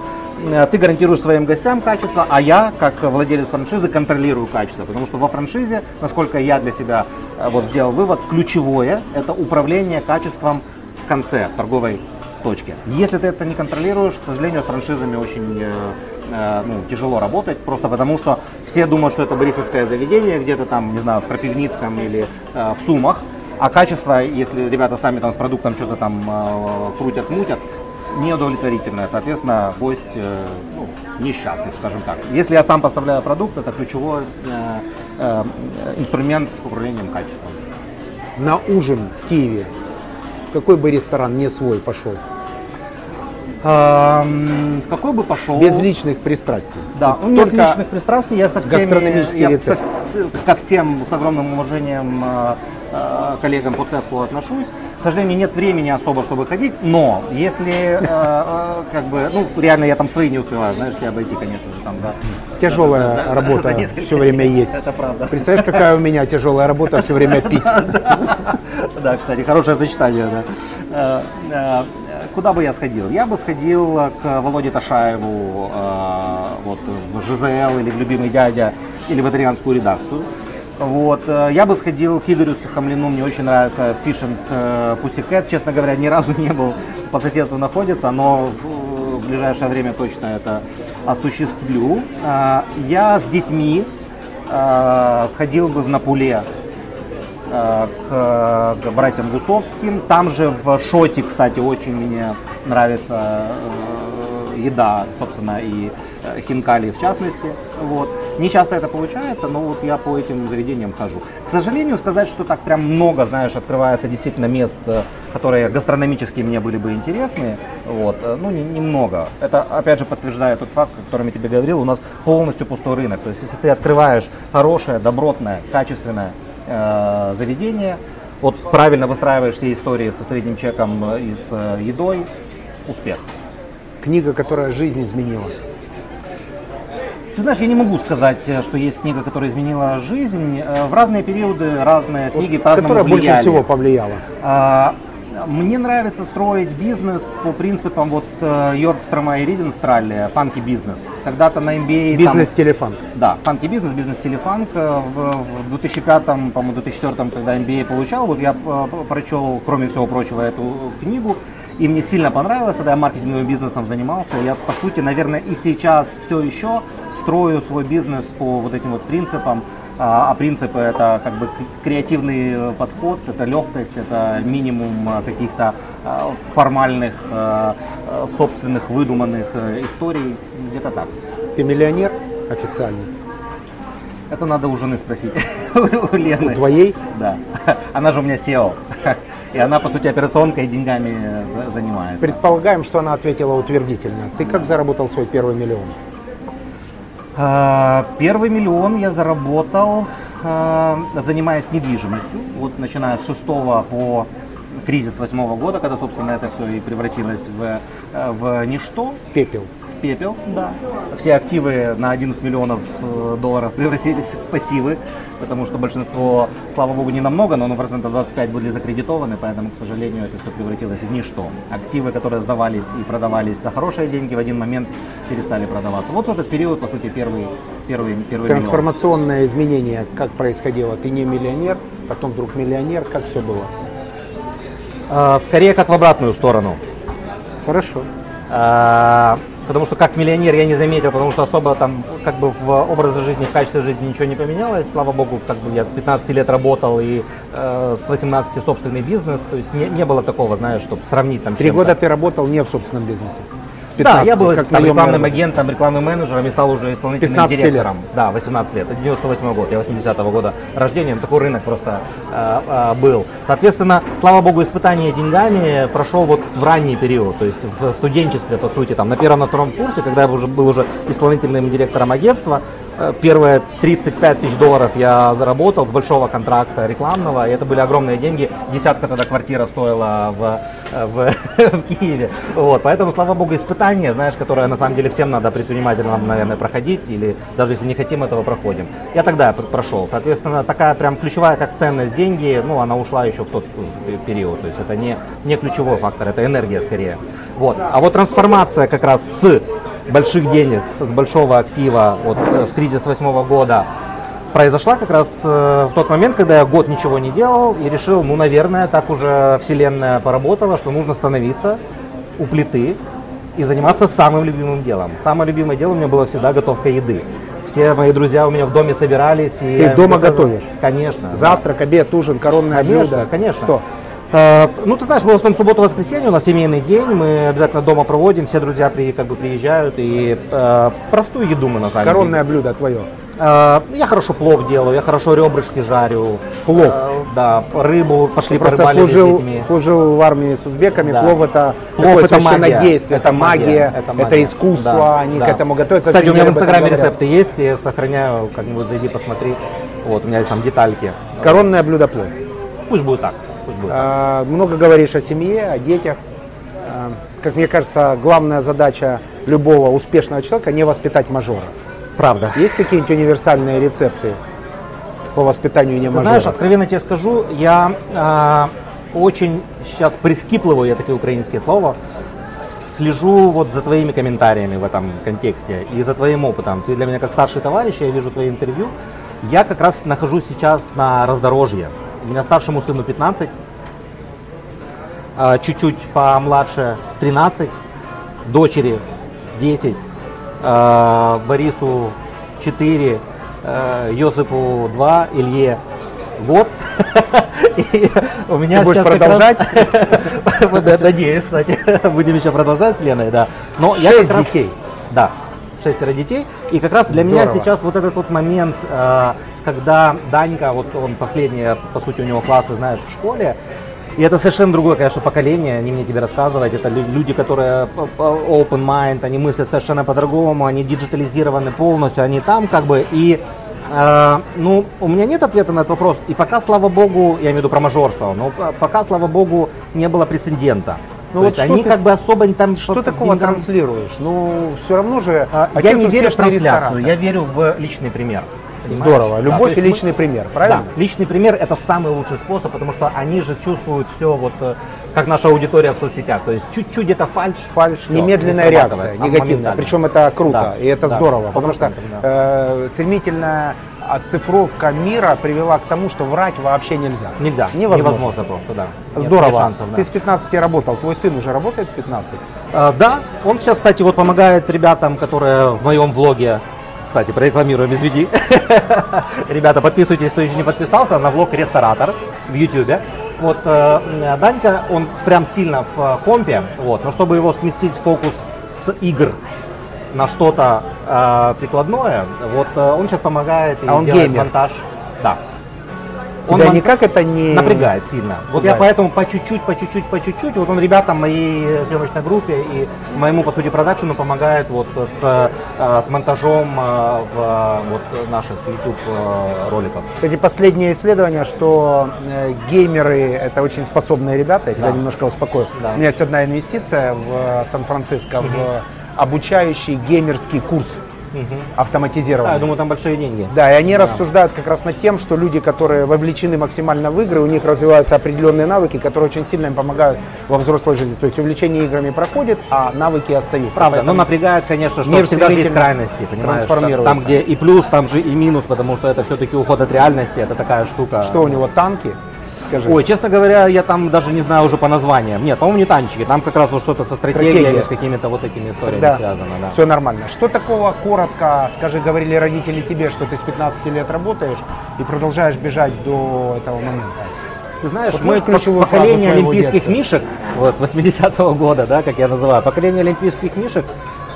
Э, Ты гарантируешь своим гостям качество, а я, как владелец франшизы, контролирую качество. Потому что во франшизе, насколько я для себя э, вот сделал вывод, ключевое это управление качеством в конце, в торговой точке. Если ты это не контролируешь, к сожалению, с франшизами очень э, э, ну, тяжело работать, просто потому что все думают, что это борисовское заведение, где-то там, не знаю, в Крапивницком или э, в Сумах, а качество, если ребята сами там с продуктом что-то там э, крутят, мутят, неудовлетворительное. Соответственно, гость э, ну, несчастлив, скажем так. Если я сам поставляю продукт, это ключевой э, э, инструмент управлением качеством. На ужин в Киеве какой бы ресторан не свой пошел? Какой бы пошел? Без личных пристрастий. Да, у меня только личных пристрастий, я со всеми, гастрономический я рецепт. со- ко всем с огромным уважением э, э, коллегам по цеху отношусь. К сожалению, нет времени особо, чтобы ходить, но если, э, э, как бы, ну, реально я там свои не успеваю, знаешь, себя обойти, конечно же, там за... Тяжелая за- за- работа за несколько все время есть. Это правда. Представляешь, какая у меня тяжелая работа все время пить. Да, кстати, хорошее сочетание, да. Э, э, Куда бы я сходил? Я бы сходил к Володе Ташаеву, э, вот, в ЖЗЛ или в «Любимый дядя», или в итальянскую редакцию. Вот, э, я бы сходил к Игорю Сухомлину, мне очень нравится Fishing э, Pussycat, честно говоря, ни разу не был, по соседству находится, но э, в ближайшее время точно это осуществлю. Э, Я с детьми э, сходил бы в Напуле э, к, к братьям Гусовским. Там же в Шоте, кстати, очень мне нравится э, еда, собственно, и э, хинкали в частности. Вот. Не часто это получается, но вот я по этим заведениям хожу. К сожалению, сказать, что так прям много, знаешь, открывается действительно мест, э, которые гастрономически мне были бы интересны, вот, э, ну, не- немного. Это, опять же, подтверждает тот факт, о котором я тебе говорил, у нас полностью пустой рынок. То есть, если ты открываешь хорошее, добротное, качественное э, заведение, вот правильно выстраиваешь все истории со средним чеком и с э, едой, успех. Книга, которая жизнь изменила. Ты знаешь, я не могу сказать, э, что есть книга, которая изменила жизнь. Э, В разные периоды разные книги по-разному которая больше всего повлияла. А, Мне нравится строить бизнес по принципам вот э, Йоркстрома и Риденстралли, фанки бизнес. Когда-то на MBA... там- Бизнес-телефон. Да, фанки бизнес, бизнес телефанк. Э, В, в 2005, по-моему, 2004, когда MBA получал, вот я э, прочел, кроме всего прочего, эту книгу. И мне сильно понравилось, когда я маркетинговым бизнесом занимался. Я, по сути, наверное, и сейчас все еще строю свой бизнес по вот этим вот принципам. А, а принципы это как бы креативный э, подход, это легкость, это минимум э, каких-то э, формальных, собственных, выдуманных историй. Где-то так. Ты миллионер официальный. Это надо у жены спросить, у Лены. У твоей? Да. Она же у меня SEO. И она, по сути, операционкой и деньгами за- занимается. Предполагаем, что она ответила утвердительно. Ты как заработал свой первый миллион? А, Первый миллион я заработал, а, занимаясь недвижимостью. Вот начиная с шестого по кризис восьмого года, когда, собственно, это все и превратилось в, э, в ничто. Пепел. В пепел, да. Все активы на 11 миллионов э, долларов превратились в пассивы, потому что большинство, слава богу, не намного, но на процентов 25 были закредитованы, поэтому, к сожалению, это все превратилось в ничто. Активы, которые сдавались и продавались за хорошие деньги, в один момент перестали продаваться. Вот в этот период, по сути, первый, первый, первый миллион. Трансформационное изменение, как происходило? Ты не миллионер, потом вдруг миллионер, как все было? А, Скорее, как в обратную сторону. Хорошо. Потому что как миллионер я не заметил, потому что особо там как бы в образе жизни, в качестве жизни ничего не поменялось. Слава богу, как бы я с 15 лет работал и э, с 18 собственный бизнес. То есть не, не было такого, знаешь, чтобы сравнить там Три года ты работал не в собственном бизнесе. С Да, 15, я был как там, рекламным агентом, рекламным менеджером и стал уже исполнительным 15 лет. директором. Да, 18 лет. Это 98 год, я 80-го года рождения. Такой рынок просто э, э, был. Соответственно, слава богу, испытание деньгами прошел вот в ранний период, то есть в студенчестве, по сути, там на первом, на втором курсе, когда я уже был уже исполнительным директором агентства. Э, Первые 35 тысяч долларов я заработал с большого контракта рекламного, и это были огромные деньги. Десятка тогда квартира стоила в, э, в, в Киеве. Вот, поэтому, слава богу, испытание, знаешь, которое на самом деле всем надо предпринимателям, наверное, проходить, или даже если не хотим этого, проходим. Я тогда пр- прошел. Соответственно, такая прям ключевая как ценность деньги, ну, она ушла еще в тот период. То есть это не, не ключевой фактор, это энергия скорее. Вот. А вот трансформация как раз с больших денег, с большого актива, вот э, в кризис восьмого года, произошла как раз э, в тот момент, когда я год ничего не делал и решил, ну, наверное, так уже вселенная поработала, что нужно становиться у плиты и заниматься самым любимым делом. Самое любимое дело у меня было всегда готовка еды. Все мои друзья у меня в доме собирались. И Ты дома готовишь? Конечно. Завтрак, обед, ужин, коронное Конечно, блюдо. конечно. Что? Э, Ну, ты знаешь, мы в основном субботу-воскресенье, у нас семейный день, мы обязательно дома проводим, все друзья при, как бы приезжают, и э, простую еду мы на самом Коронное деле. блюдо твое. Э, я хорошо плов делаю, я хорошо ребрышки жарю. Плов? Э, да, рыбу пошли Просто служил, служил в армии с узбеками. Да. Плов это Плов это магия. священнодействие, это, Это магия, магия, это это, магия. искусство, Да, они да. к этому готовятся. Кстати, у меня в инстаграме рецепты есть, я сохраняю, как-нибудь зайди, посмотри. Вот, у меня есть там детальки. Коронное блюдо плов. Пусть будет так. Пусть будет так. А, Много говоришь о семье, о детях. А, Как мне кажется, главная задача любого успешного человека не воспитать мажора. Правда. Есть какие-нибудь универсальные рецепты по воспитанию не Ты мажора? знаешь, откровенно тебе скажу, я а, очень сейчас прискипливаю, я такие украинские слова, слежу вот за твоими комментариями в этом контексте и за твоим опытом. Ты для меня как старший товарищ, я вижу твои интервью. Я как раз нахожусь сейчас на раздорожье. У меня старшему сыну 15, а, чуть-чуть помладше 13, дочери 10, а, Борису 4, а, Йосипу 2, Илье год. И у меня Ты будешь продолжать? раз- Надеюсь, кстати, будем еще продолжать с Леной, да. Но я Шесть раз- детей. Да, шестеро детей. И как раз для меня Здорово. сейчас вот этот вот момент, э, когда Данька, вот он последние, по сути, у него классы, знаешь, в школе, и это совершенно другое, конечно, поколение, не мне тебе рассказывать. Это лю- люди, которые open mind, они мыслят совершенно по-другому, они диджитализированы полностью, они там как бы. И э, ну, у меня нет ответа на этот вопрос. И пока, слава богу, я имею в виду про мажорство, но пока, слава богу, не было прецедента. Ну То вот есть они ты- как бы особо там Что такого деньгам- транслируешь? Ну, все равно же а, Я не верю в трансляцию, ресторатор. я верю в личный пример. Понимаешь? Здорово. Да, Любовь то и есть мы- личный пример, правильно? Да, личный пример это самый лучший способ, потому что они же чувствуют все вот э, как наша аудитория в соцсетях. То есть чуть-чуть где-то фальш. Фальш, всё, немедленная не реакция, а негативная. Причем это круто, Да, и это да, здорово, потому что 100%, да. э, стремительная оцифровка мира привела к тому, что врать вообще нельзя. Нельзя, Невозможно. невозможно просто, да. Нет- Здорово. нет шансов, да. Ты с 15 работал, твой сын уже работает с 15? Э, Да, он сейчас, кстати, вот помогает ребятам, которые в моем влоге, кстати, прорекламируем, извини. Ребята, подписывайтесь, кто еще не подписался, на влог Ресторатор в YouTube. Вот э, Данька, он прям сильно в э, компе, вот, но чтобы его сместить фокус с игр на что-то э, прикладное, вот э, он сейчас помогает и А он делает геймер? монтаж. Да. Тебя мон- никак это не... напрягает сильно. Вот я поэтому по чуть-чуть, по чуть-чуть, по чуть-чуть, вот он ребятам моей съемочной группе и моему, по сути, продакшену помогает вот с, э, с монтажом э, в э, вот наших YouTube э, роликов. Кстати, последнее исследование, что э, геймеры это очень способные ребята, я тебя Да. немножко успокою. Да. У меня есть одна инвестиция в э, Сан-Франциско в обучающий геймерский курс автоматизированный. Да, я думаю, там большие деньги. Да, и они рассуждают как раз над тем, что люди, которые вовлечены максимально в игры, у них развиваются определенные навыки, которые очень сильно им помогают во взрослой жизни. То есть увлечение играми проходит, а навыки остаются. Правда, Поэтому но напрягает, конечно, что всегда же есть крайности, понимаешь? Там, где и плюс, там же и минус, потому что это все-таки уход от реальности, это такая штука. Что у него танки? Скажи. Ой, честно говоря, я там даже не знаю уже по названиям. Нет, по-моему, не танчики, там как раз вот что-то со стратегиями, Стратегия. с какими-то вот этими историями Да, связано. Да. все нормально. Что такого коротко, скажи, говорили родители тебе, что ты с 15 лет работаешь и продолжаешь бежать до этого момента? Ты знаешь, Вот мы поколение олимпийских детства? мишек, вот 80-го года, да, как я называю, поколение олимпийских мишек,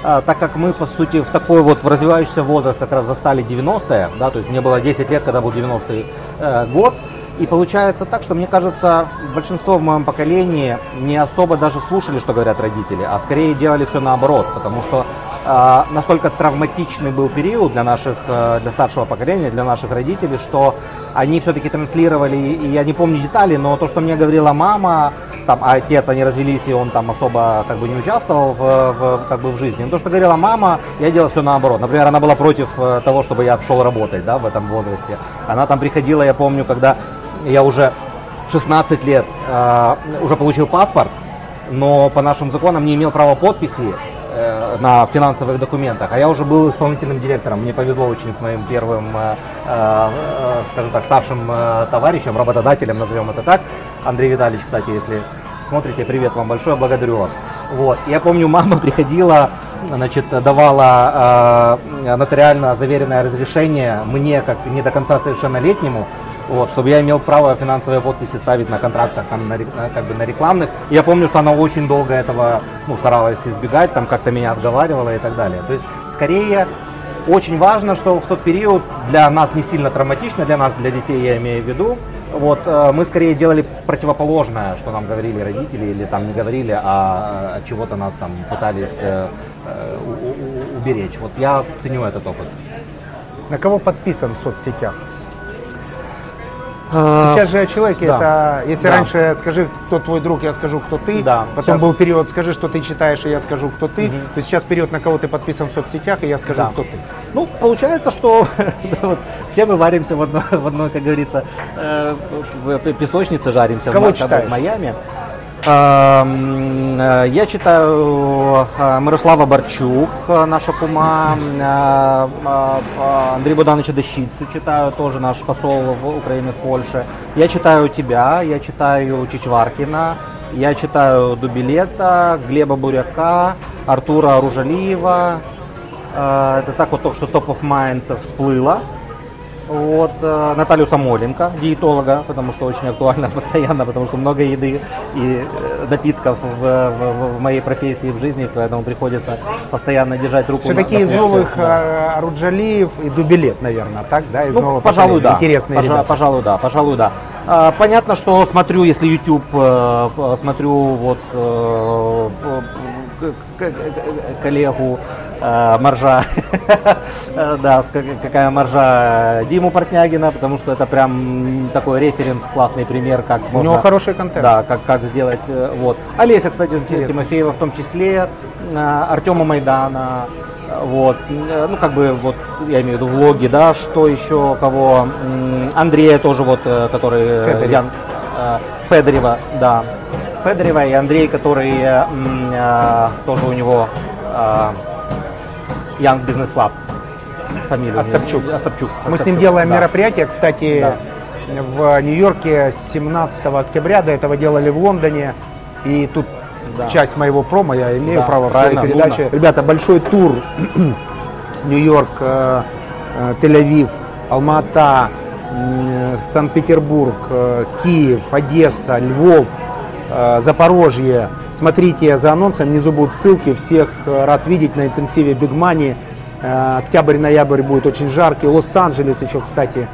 а, так как мы, по сути, в такой вот в развивающийся возраст как раз застали 90-е, да, то есть мне было 10 лет, когда был 90-й э, год, и получается так, что мне кажется, большинство в моем поколении не особо даже слушали, что говорят родители, а скорее делали все наоборот, потому что э, настолько травматичный был период для наших, э, для старшего поколения, для наших родителей, что они все-таки транслировали, и я не помню детали, но то, что мне говорила мама, там, а отец, они развелись, и он там особо как бы не участвовал в, в- как бы в жизни. Но то, что говорила мама, я делал все наоборот. Например, она была против э, того, чтобы я пошел работать, да, в этом возрасте. Она там приходила, я помню, когда я уже в 16 лет э, уже получил паспорт, но по нашим законам не имел права подписи э, на финансовых документах, а я уже был исполнительным директором. Мне повезло очень с моим первым, э, э, э, скажем так, старшим э, товарищем, работодателем, назовем это так. Андрей Витальевич, кстати, если смотрите, привет вам большое, благодарю вас. Вот. Я помню, мама приходила, значит, давала э, нотариально заверенное разрешение мне, как не до конца совершеннолетнему, вот, чтобы я имел право финансовые подписи ставить на контрактах, там, на, как бы на рекламных. И я помню, что она очень долго этого ну, старалась избегать, там как-то меня отговаривала и так далее. То есть, скорее, очень важно, что в тот период для нас не сильно травматично, для нас, для детей я имею в виду, вот, э, мы скорее делали противоположное, что нам говорили родители или там не говорили, а от чего-то нас там пытались э, э, у- у- уберечь. Вот я ценю этот опыт. На кого подписан в соцсетях? А, Сейчас же о человеке, да. это, если Да. раньше скажи, кто твой друг, я скажу, кто ты. Да, Потом сейчас- был период, скажи, что ты читаешь, и я скажу, кто ты. То сейчас период, на кого ты подписан в соцсетях, и я скажу, Да. кто ты. Ну, получается, что вот все мы варимся в одной, в одной как говорится, э, песочнице жаримся Кого в, читаешь? в Майами. Э, Я читаю э, Мирослава Барчук, э, наша кума, Андрей Богдановича Дещицу читаю, тоже наш посол в Украине в Польше. Я читаю тебя, я читаю Чичваркина, я читаю Дубилета, Глеба Буряка, Артура Ружалиева. Это так вот только что топ of mind всплыло. Вот, э, Наталью Самоленко, диетолога, потому что очень актуально постоянно, потому что много еды и э, напитков в, в- в моей профессии, в жизни, поэтому приходится постоянно держать руку Все-таки на из новых Да. э, Аруджалиев и Дубилет, наверное, так, да? Из Ну, нового пожалуй, да. Интересные Пожа- ребята. Пожалуй, да, пожалуй, да. А, Понятно, что смотрю, если YouTube, э, смотрю вот э, коллегу э, Маржа, Э, да, какая Маржа Диму Портнягина, потому что это прям такой референс, классный пример, как У можно... него хороший контент. Да, как, как сделать, э, вот. Олеся, кстати, Интересно. Тимофеева в том числе, э, Артема Майдана, э, вот, э, ну, как бы, вот, я имею в виду влоги, да, что еще, кого, Андрея тоже, вот, э, который, э, Федорев. Ян, э, Федорева, да, Федорева и Андрей, который, э, э, тоже у него, э, Young Business Club, фамилию. Остапчук. Остапчук. Мы с ним делаем да. мероприятие, кстати, Да. в Нью-Йорке с 17 октября, до этого делали в Лондоне. И тут Да. часть моего промо, я имею Да, право в своей передаче. нужно. Ребята, большой тур Нью-Йорк, э, э, Тель-Авив, Алма-Ата, э, Санкт-Петербург, Киев, Одесса, Львов, Запорожье. Смотрите за анонсом, внизу будут ссылки. Всех э, рад видеть на интенсиве Big Money. Э, Октябрь-ноябрь будет очень жаркий. Лос-Анджелес еще, кстати,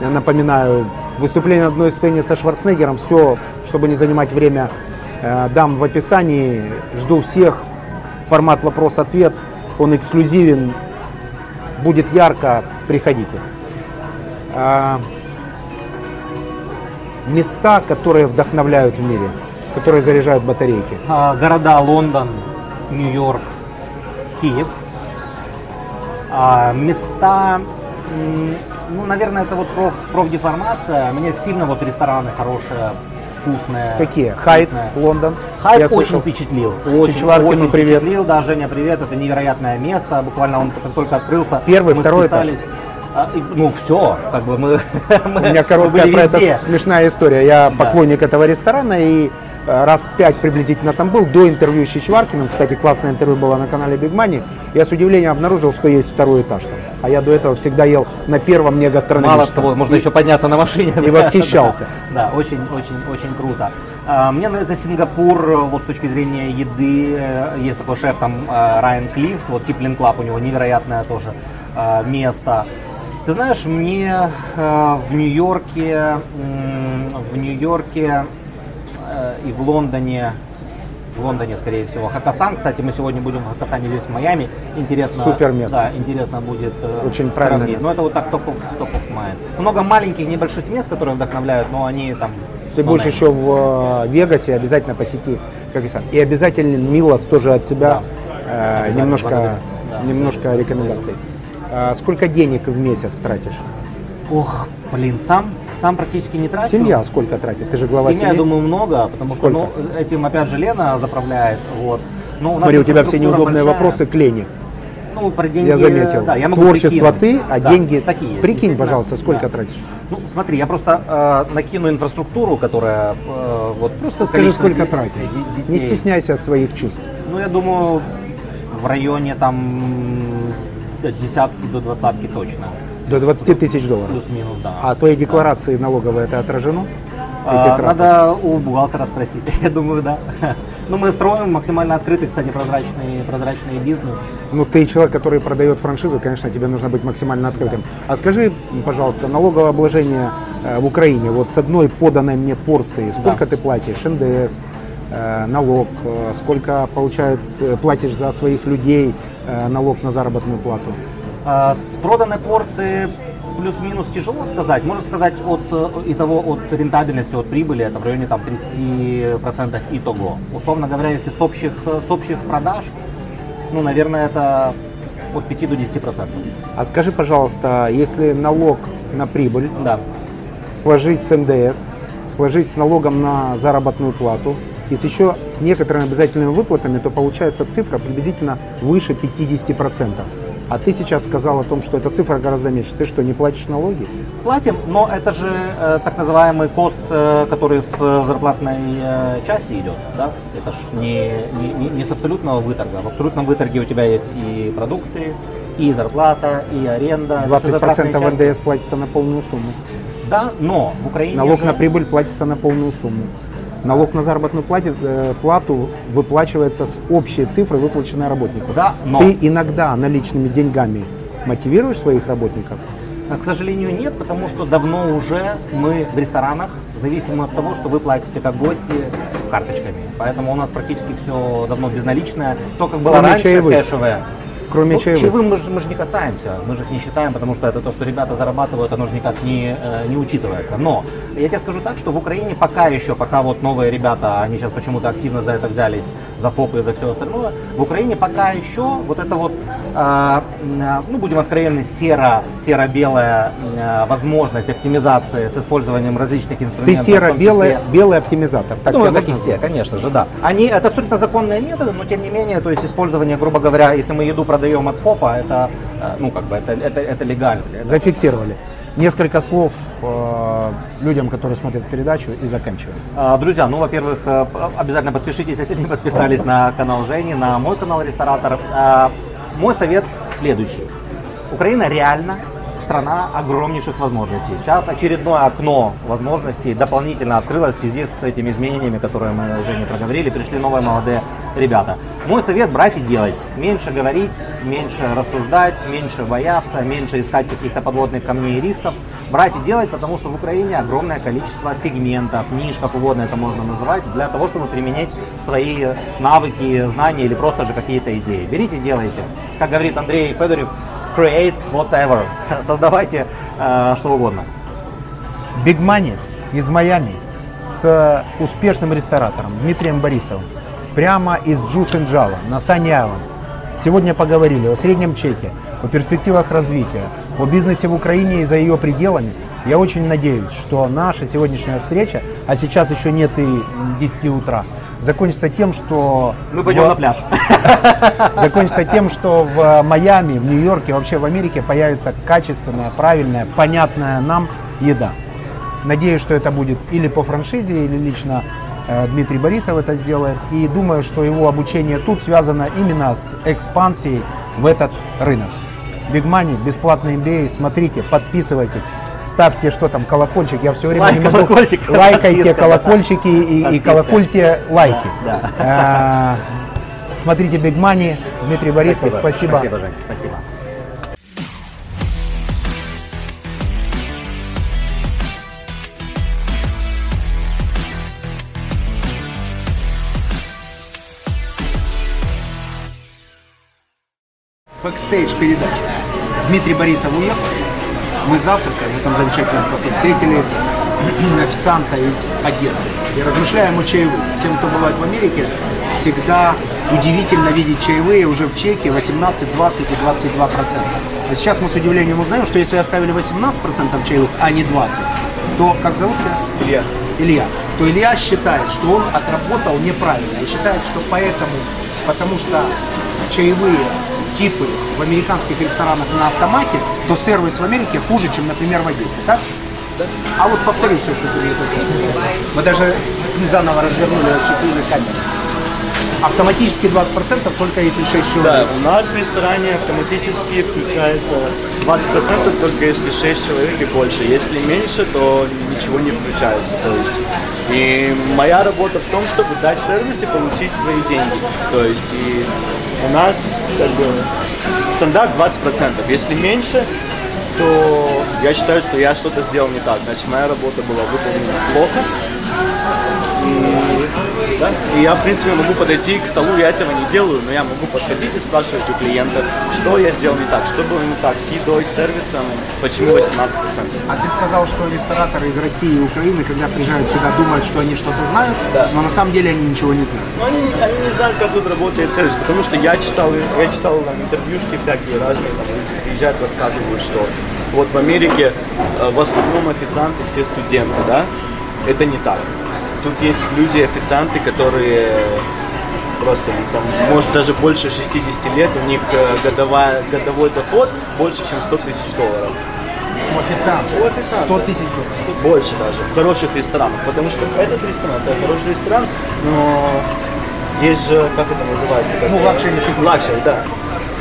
напоминаю, выступление на одной сцене со Шварценеггером. Все, чтобы не занимать время, э, дам в описании. Жду всех. Формат вопрос-ответ. Он эксклюзивен. Будет ярко. Приходите. Места, которые вдохновляют в мире, которые заряжают батарейки. А, города Лондон, Нью-Йорк, Киев. А, места, ну, наверное, это вот проф, профдеформация. Мне сильно вот рестораны хорошие, вкусные. Какие? Хайт, вкусные. Лондон. Хайп Я очень слышал. впечатлил. Очень, Чичваркину очень привет. впечатлил. Да, Женя, привет. Это невероятное место. Буквально он как только открылся. Первый, мы второй этаж. списались. А, и, ну, все, как бы мы, У меня короткая про это смешная история. Я Да. поклонник этого ресторана и раз пять приблизительно там был, до интервью с Чичваркиным. Кстати, классное интервью было на канале Big Money. Я с удивлением обнаружил, что есть второй этаж там. А я до этого всегда ел на первом не гастрономическом. Мало того, можно И- еще подняться на машине. и восхищался. Да, да, очень, очень, очень круто. А, Мне нравится Сингапур, э, вот с точки зрения еды. Э, Есть такой шеф там э, Райан Клифт, вот Tippling Club у него невероятное тоже э, место. Ты знаешь, мне э, в Нью-Йорке, в Нью-Йорке э, и в Лондоне, в Лондоне, скорее всего, Хакасан. Кстати, мы сегодня будем в Хакасане здесь, в Майами. Интересно. Супер место. Да, интересно будет э, Очень место. Но это вот так топ of, top of. Много маленьких небольших мест, которые вдохновляют, но они там... Если no будешь name. еще в э, Вегасе, обязательно посети как и обязательно Милос тоже от себя э, Обязательно, немножко. Да. немножко рекомендаций. А сколько денег в месяц тратишь? Ох, блин, сам, сам практически не трачу. Семья сколько тратит? Ты же глава Семья, я семьи. думаю, много, потому Сколько? что ну, этим опять же Лена заправляет. Вот. Но у нас Смотри, у тебя все неудобные большая. вопросы к Лене. Ну, про деньги, Я заметил. Да, я могу Творчество прикинуть. ты, а Да, деньги... такие есть, Прикинь, пожалуйста, сколько Да. тратишь? Ну, смотри, я просто э, накину инфраструктуру, которая э, вот Просто скажи, сколько тратишь. Не стесняйся своих чувств. Ну, я думаю, в районе там десятки до двадцатки точно. До 20 тысяч долларов. Плюс-минус, да. А твои декларации налоговые это отражено? А, надо у бухгалтера спросить, я думаю, да. Ну, мы строим максимально открытый, кстати, прозрачный, прозрачный бизнес. Ну, ты человек, который продает франшизу, конечно, тебе нужно быть максимально открытым. А скажи, пожалуйста, налоговое обложение э, в Украине, вот с одной поданной мне порции, сколько ты платишь? НДС, э, налог, э, сколько получают, э, платишь за своих людей, налог на заработную плату? А, С проданной порции плюс-минус тяжело сказать. Можно сказать от э, итого, от рентабельности, от прибыли, это в районе там 30% итого. Условно говоря, если с общих, э, с общих продаж, ну, наверное, это от 5 до 10%. А скажи, пожалуйста, если налог на прибыль Да. сложить с НДС, сложить с налогом на заработную плату, Если еще с некоторыми обязательными выплатами, то получается цифра приблизительно выше 50%. А ты сейчас сказал о том, что эта цифра гораздо меньше. Ты что, не платишь налоги? Платим, но это же э, так называемый кост, э, который с э, зарплатной э, части идет. Да? Это ж не, не, не- с абсолютного выторга. В абсолютном выторге у тебя есть и продукты, и зарплата, и аренда. Это всё затратные 20% части. НДС платится на полную сумму. Да, но в Украине Налог же- на прибыль платится на полную сумму. Налог на заработную платит- э, плату выплачивается с общей цифры, выплаченной работнику. Да, но- Ты иногда наличными деньгами мотивируешь своих работников? А, К сожалению, нет, потому что давно уже мы в ресторанах зависимы от того, что вы платите как гости карточками. Поэтому у нас практически все давно безналичное. То, как было Кроме раньше, чаевых. кэшевое. Кроме Ну, чаевых. чаевым мы же, мы же не касаемся, мы же их не считаем, потому что это то, что ребята зарабатывают, оно же никак не, э, не учитывается. Но я тебе скажу так, что в Украине пока еще, пока вот новые ребята, они сейчас почему-то активно за это взялись, за ФОПы и за все остальное, в Украине пока еще вот это вот, э, ну будем откровенны, серо, серо-белая э, возможность оптимизации с использованием различных Ты инструментов. том серо-белый белый оптимизатор. Так Думаю, как и все, конечно же, да. Они, это абсолютно законные методы, но тем не менее, то есть использование, грубо говоря, если мы еду продаем от ФОПа, это, э, ну, как бы, это, это, это легально. Зафиксировали. Несколько слов э, людям, которые смотрят передачу, и заканчиваем. А, Друзья, ну, во-первых, э, обязательно подпишитесь, если не подписались на канал Жени, на мой канал Ресторатор. А, Мой совет следующий. Украина реально страна огромнейших возможностей. Сейчас очередное окно возможностей дополнительно открылось в связи с этими изменениями, которые мы уже не проговорили. Пришли новые молодые ребята. Мой совет брать и делать. Меньше говорить, меньше рассуждать, меньше бояться, меньше искать каких-то подводных камней и рисков. Брать и делать, потому что в Украине огромное количество сегментов, ниш, как угодно это можно называть, для того, чтобы применять свои навыки, знания или просто же какие-то идеи. Берите и делайте. Как говорит Андрей Федорев, create whatever. Создавайте э, что угодно. Big Money из Майами с успешным ресторатором Дмитрием Борисовым. Прямо из Juice and Java на Sunny Islands. Сегодня поговорили о среднем чеке, о перспективах развития, о бизнесе в Украине и за ее пределами. Я очень надеюсь, что наша сегодняшняя встреча, а сейчас еще нет и 10 утра, закончится тем, что... Мы пойдем в- на пляж. закончится тем, что в Майами, в Нью-Йорке, вообще в Америке появится качественная, правильная, понятная нам еда. Надеюсь, что это будет или по франшизе, или лично э, Дмитрий Борисов это сделает. И думаю, что его обучение тут связано именно с экспансией в этот рынок. Big Money, бесплатный MBA, смотрите, подписывайтесь, ставьте что там, колокольчик, я все время Лайк, не могу. колокольчик, лайкайте подписка, да. колокольчики и, и Подписка. колокольте лайки. Да. Э, Смотрите Big Money, Дмитрий Борисов, спасибо. Спасибо, Жень. Спасибо. Бэкстейдж передача. Дмитрий Борисов уехал. Мы завтракали в этом замечательном кафе. Встретили официанта из Одессы. И размышляем о чаевых. Всем, кто бывает в Америке, всегда удивительно видеть чаевые уже в чеке 18, 20 и 22 процента. А сейчас мы с удивлением узнаем, что если оставили 18 процентов чаевых, а не 20, то, как зовут тебя? Илья. Илья, то Илья считает, что он отработал неправильно и считает, что поэтому, потому что чаевые типы в американских ресторанах на автомате, то сервис в Америке хуже, чем, например, в Одессе, так? А вот повтори все, что ты мне только. Мы даже заново развернули, расщепили камеру. Автоматически 20% только если 6 человек. Да, у нас в ресторане автоматически включается 20% только если 6 человек и больше. Если меньше, то ничего не включается. То есть. И моя работа в том, чтобы дать сервис и получить свои деньги. То есть и у нас как бы стандарт 20%. Если меньше, то я считаю, что я что-то сделал не так. Значит, моя работа была выполнена плохо. И, да, и я, в принципе, могу подойти к столу, я этого не делаю, но я могу подходить и спрашивать у клиента, что я сделал не так, что было не так с едой, с сервисом, почему 18%. А ты сказал, что рестораторы из России и Украины, когда приезжают сюда, думают, что они что-то знают, Да. но на самом деле они ничего не знают. Но они, не- они не знают, как тут работает сервис, потому что я читал, я читал там интервьюшки всякие разные, там люди приезжают, рассказывают, что вот в Америке э, в основном официанты все студенты, да? Это не так. Тут есть люди, официанты, которые просто, у них там, может, даже больше 60 лет, у них э, годовая, годовой доход больше, чем 100 тысяч долларов. У официанта. У официанта. 100 тысяч долларов. Больше даже, в хороших ресторанах. Потому что этот ресторан, это хороший ресторан, но есть же, как это называется? Как, Ну, luxury. Luxury, да.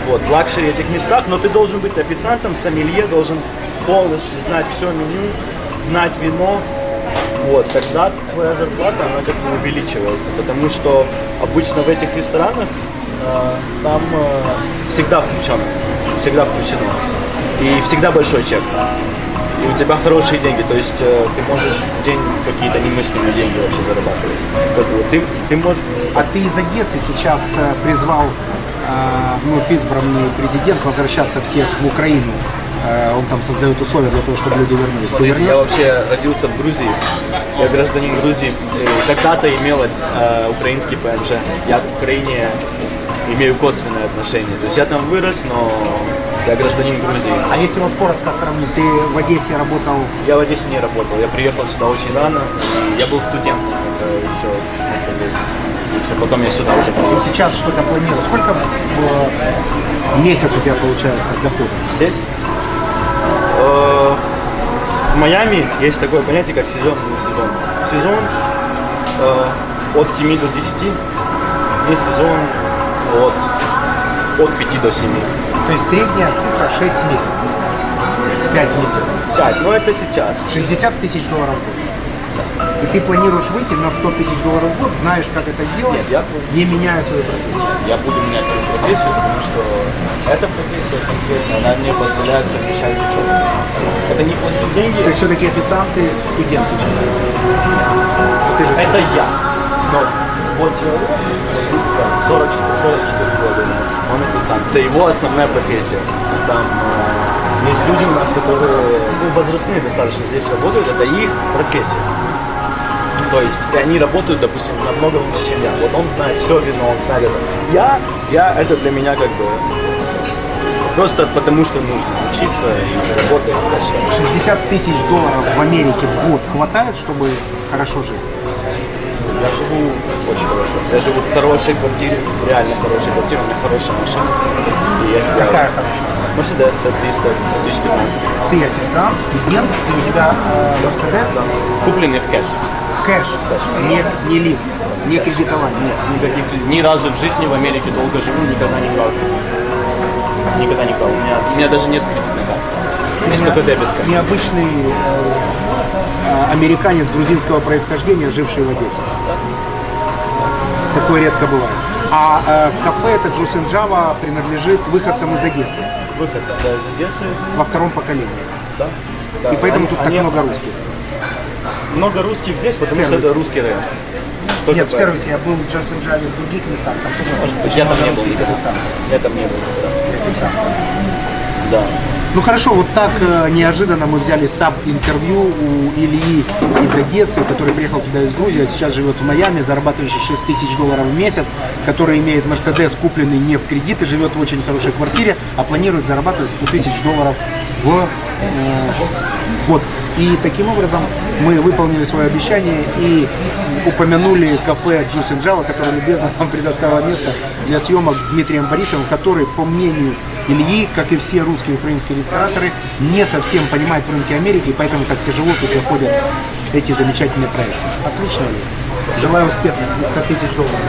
Вот, в luxury этих местах, но ты должен быть официантом, сомелье, должен полностью знать все меню, знать вино. Вот, тогда твоя зарплата, она как бы увеличивается, потому что обычно в этих ресторанах э, там э, всегда включено, всегда включено. И всегда большой чек. И у тебя хорошие деньги, то есть э, ты можешь день какие-то немыслимые деньги вообще зарабатывать. Вот, ты, ты можешь... А ты из Одессы сейчас э, призвал э, вновь избранный президент возвращаться всех в Украину. Э, Он там создает условия для того, чтобы люди вернулись. Смотрите, я вообще родился в Грузии. Я гражданин Грузии. Э, Когда-то имел э, украинский ПМЖ. Я к Украине имею косвенное отношение. То есть я там вырос, но я гражданин Грузии. А если вот коротко сравнить, ты в Одессе работал Я в Одессе не работал. Я приехал сюда очень рано. и Я был студентом когда еще в Одессе. И все, потом я сюда уже и приехал. сейчас что-то планируешь. Сколько в месяц у тебя получается дохода? Здесь? Э, В Майами есть такое понятие, как сезон и не сезон. Сезон э, от 7 до 10, не сезон от, от 5 до 7. То есть средняя цифра 6 месяцев. 5 месяцев. Так, ну это сейчас. 60 тысяч долларов в год. И ты планируешь выйти на 100 тысяч долларов в год, знаешь, как это делать, Нет, я- не меняя свою профессию. Я буду менять свою профессию, потому что эта профессия конкретно, она мне позволяет совмещать учебу. Это не платить деньги, То есть все-таки официанты, студенты часто. Ты же это я. Но вот человек, там, 40, 44 года, он официант. Это его основная профессия. Там э, есть люди у нас, которые ну, возрастные достаточно здесь работают, это их профессия. То есть и они работают, допустим, намного лучше, чем я. Вот он знает все вино, он знает это. Я, я это для меня как бы просто потому что нужно учиться и работать дальше. 60 тысяч долларов в Америке в год хватает, чтобы хорошо жить? Я живу очень хорошо. Я живу в хорошей квартире, в реально хорошей квартире, у меня хорошая машина. И я себя... Какая хорошая? Мерседес C300 2015. Ты официант, студент, и у тебя э, Мерседес Купленный в кэш. Кэш, не, не лиз, не кредитование. Нет, никаких... Ни разу в жизни в Америке долго живу, никогда не брал. Никогда не брал. У меня, у меня даже нет кредитной карты. Есть только дебетка. Необычный э, э, американец грузинского происхождения, живший в Одессе. Такое редко бывает. А э, кафе это Java принадлежит выходцам из Одессы Выход да, из Одессы. во втором поколении. Да. Да. И поэтому Они- тут так они- много русских. Много русских здесь, потому В что это русский район. Только Нет, в сервисе я был в and Java в других местах, там тоже Может очень я там не был Я там не был. официантов. Да. Ну хорошо, вот так э, неожиданно мы взяли саб-интервью у Ильи из Одессы, который приехал туда из Грузии, а сейчас живет в Майами, зарабатывающий 6 тысяч долларов в месяц, который имеет Мерседес, купленный не в кредит и живет в очень хорошей квартире, а планирует зарабатывать 100 тысяч долларов в э, год. И таким образом мы выполнили свое обещание и упомянули кафе Java, которое любезно нам предоставило место для съемок с Дмитрием Борисовым, который, по мнению Ильи, как и все русские и украинские рестораторы, не совсем понимает в рынке Америки, поэтому так тяжело тут заходят эти замечательные проекты. Отлично, Илья. Желаю успехов и 100 тысяч долларов.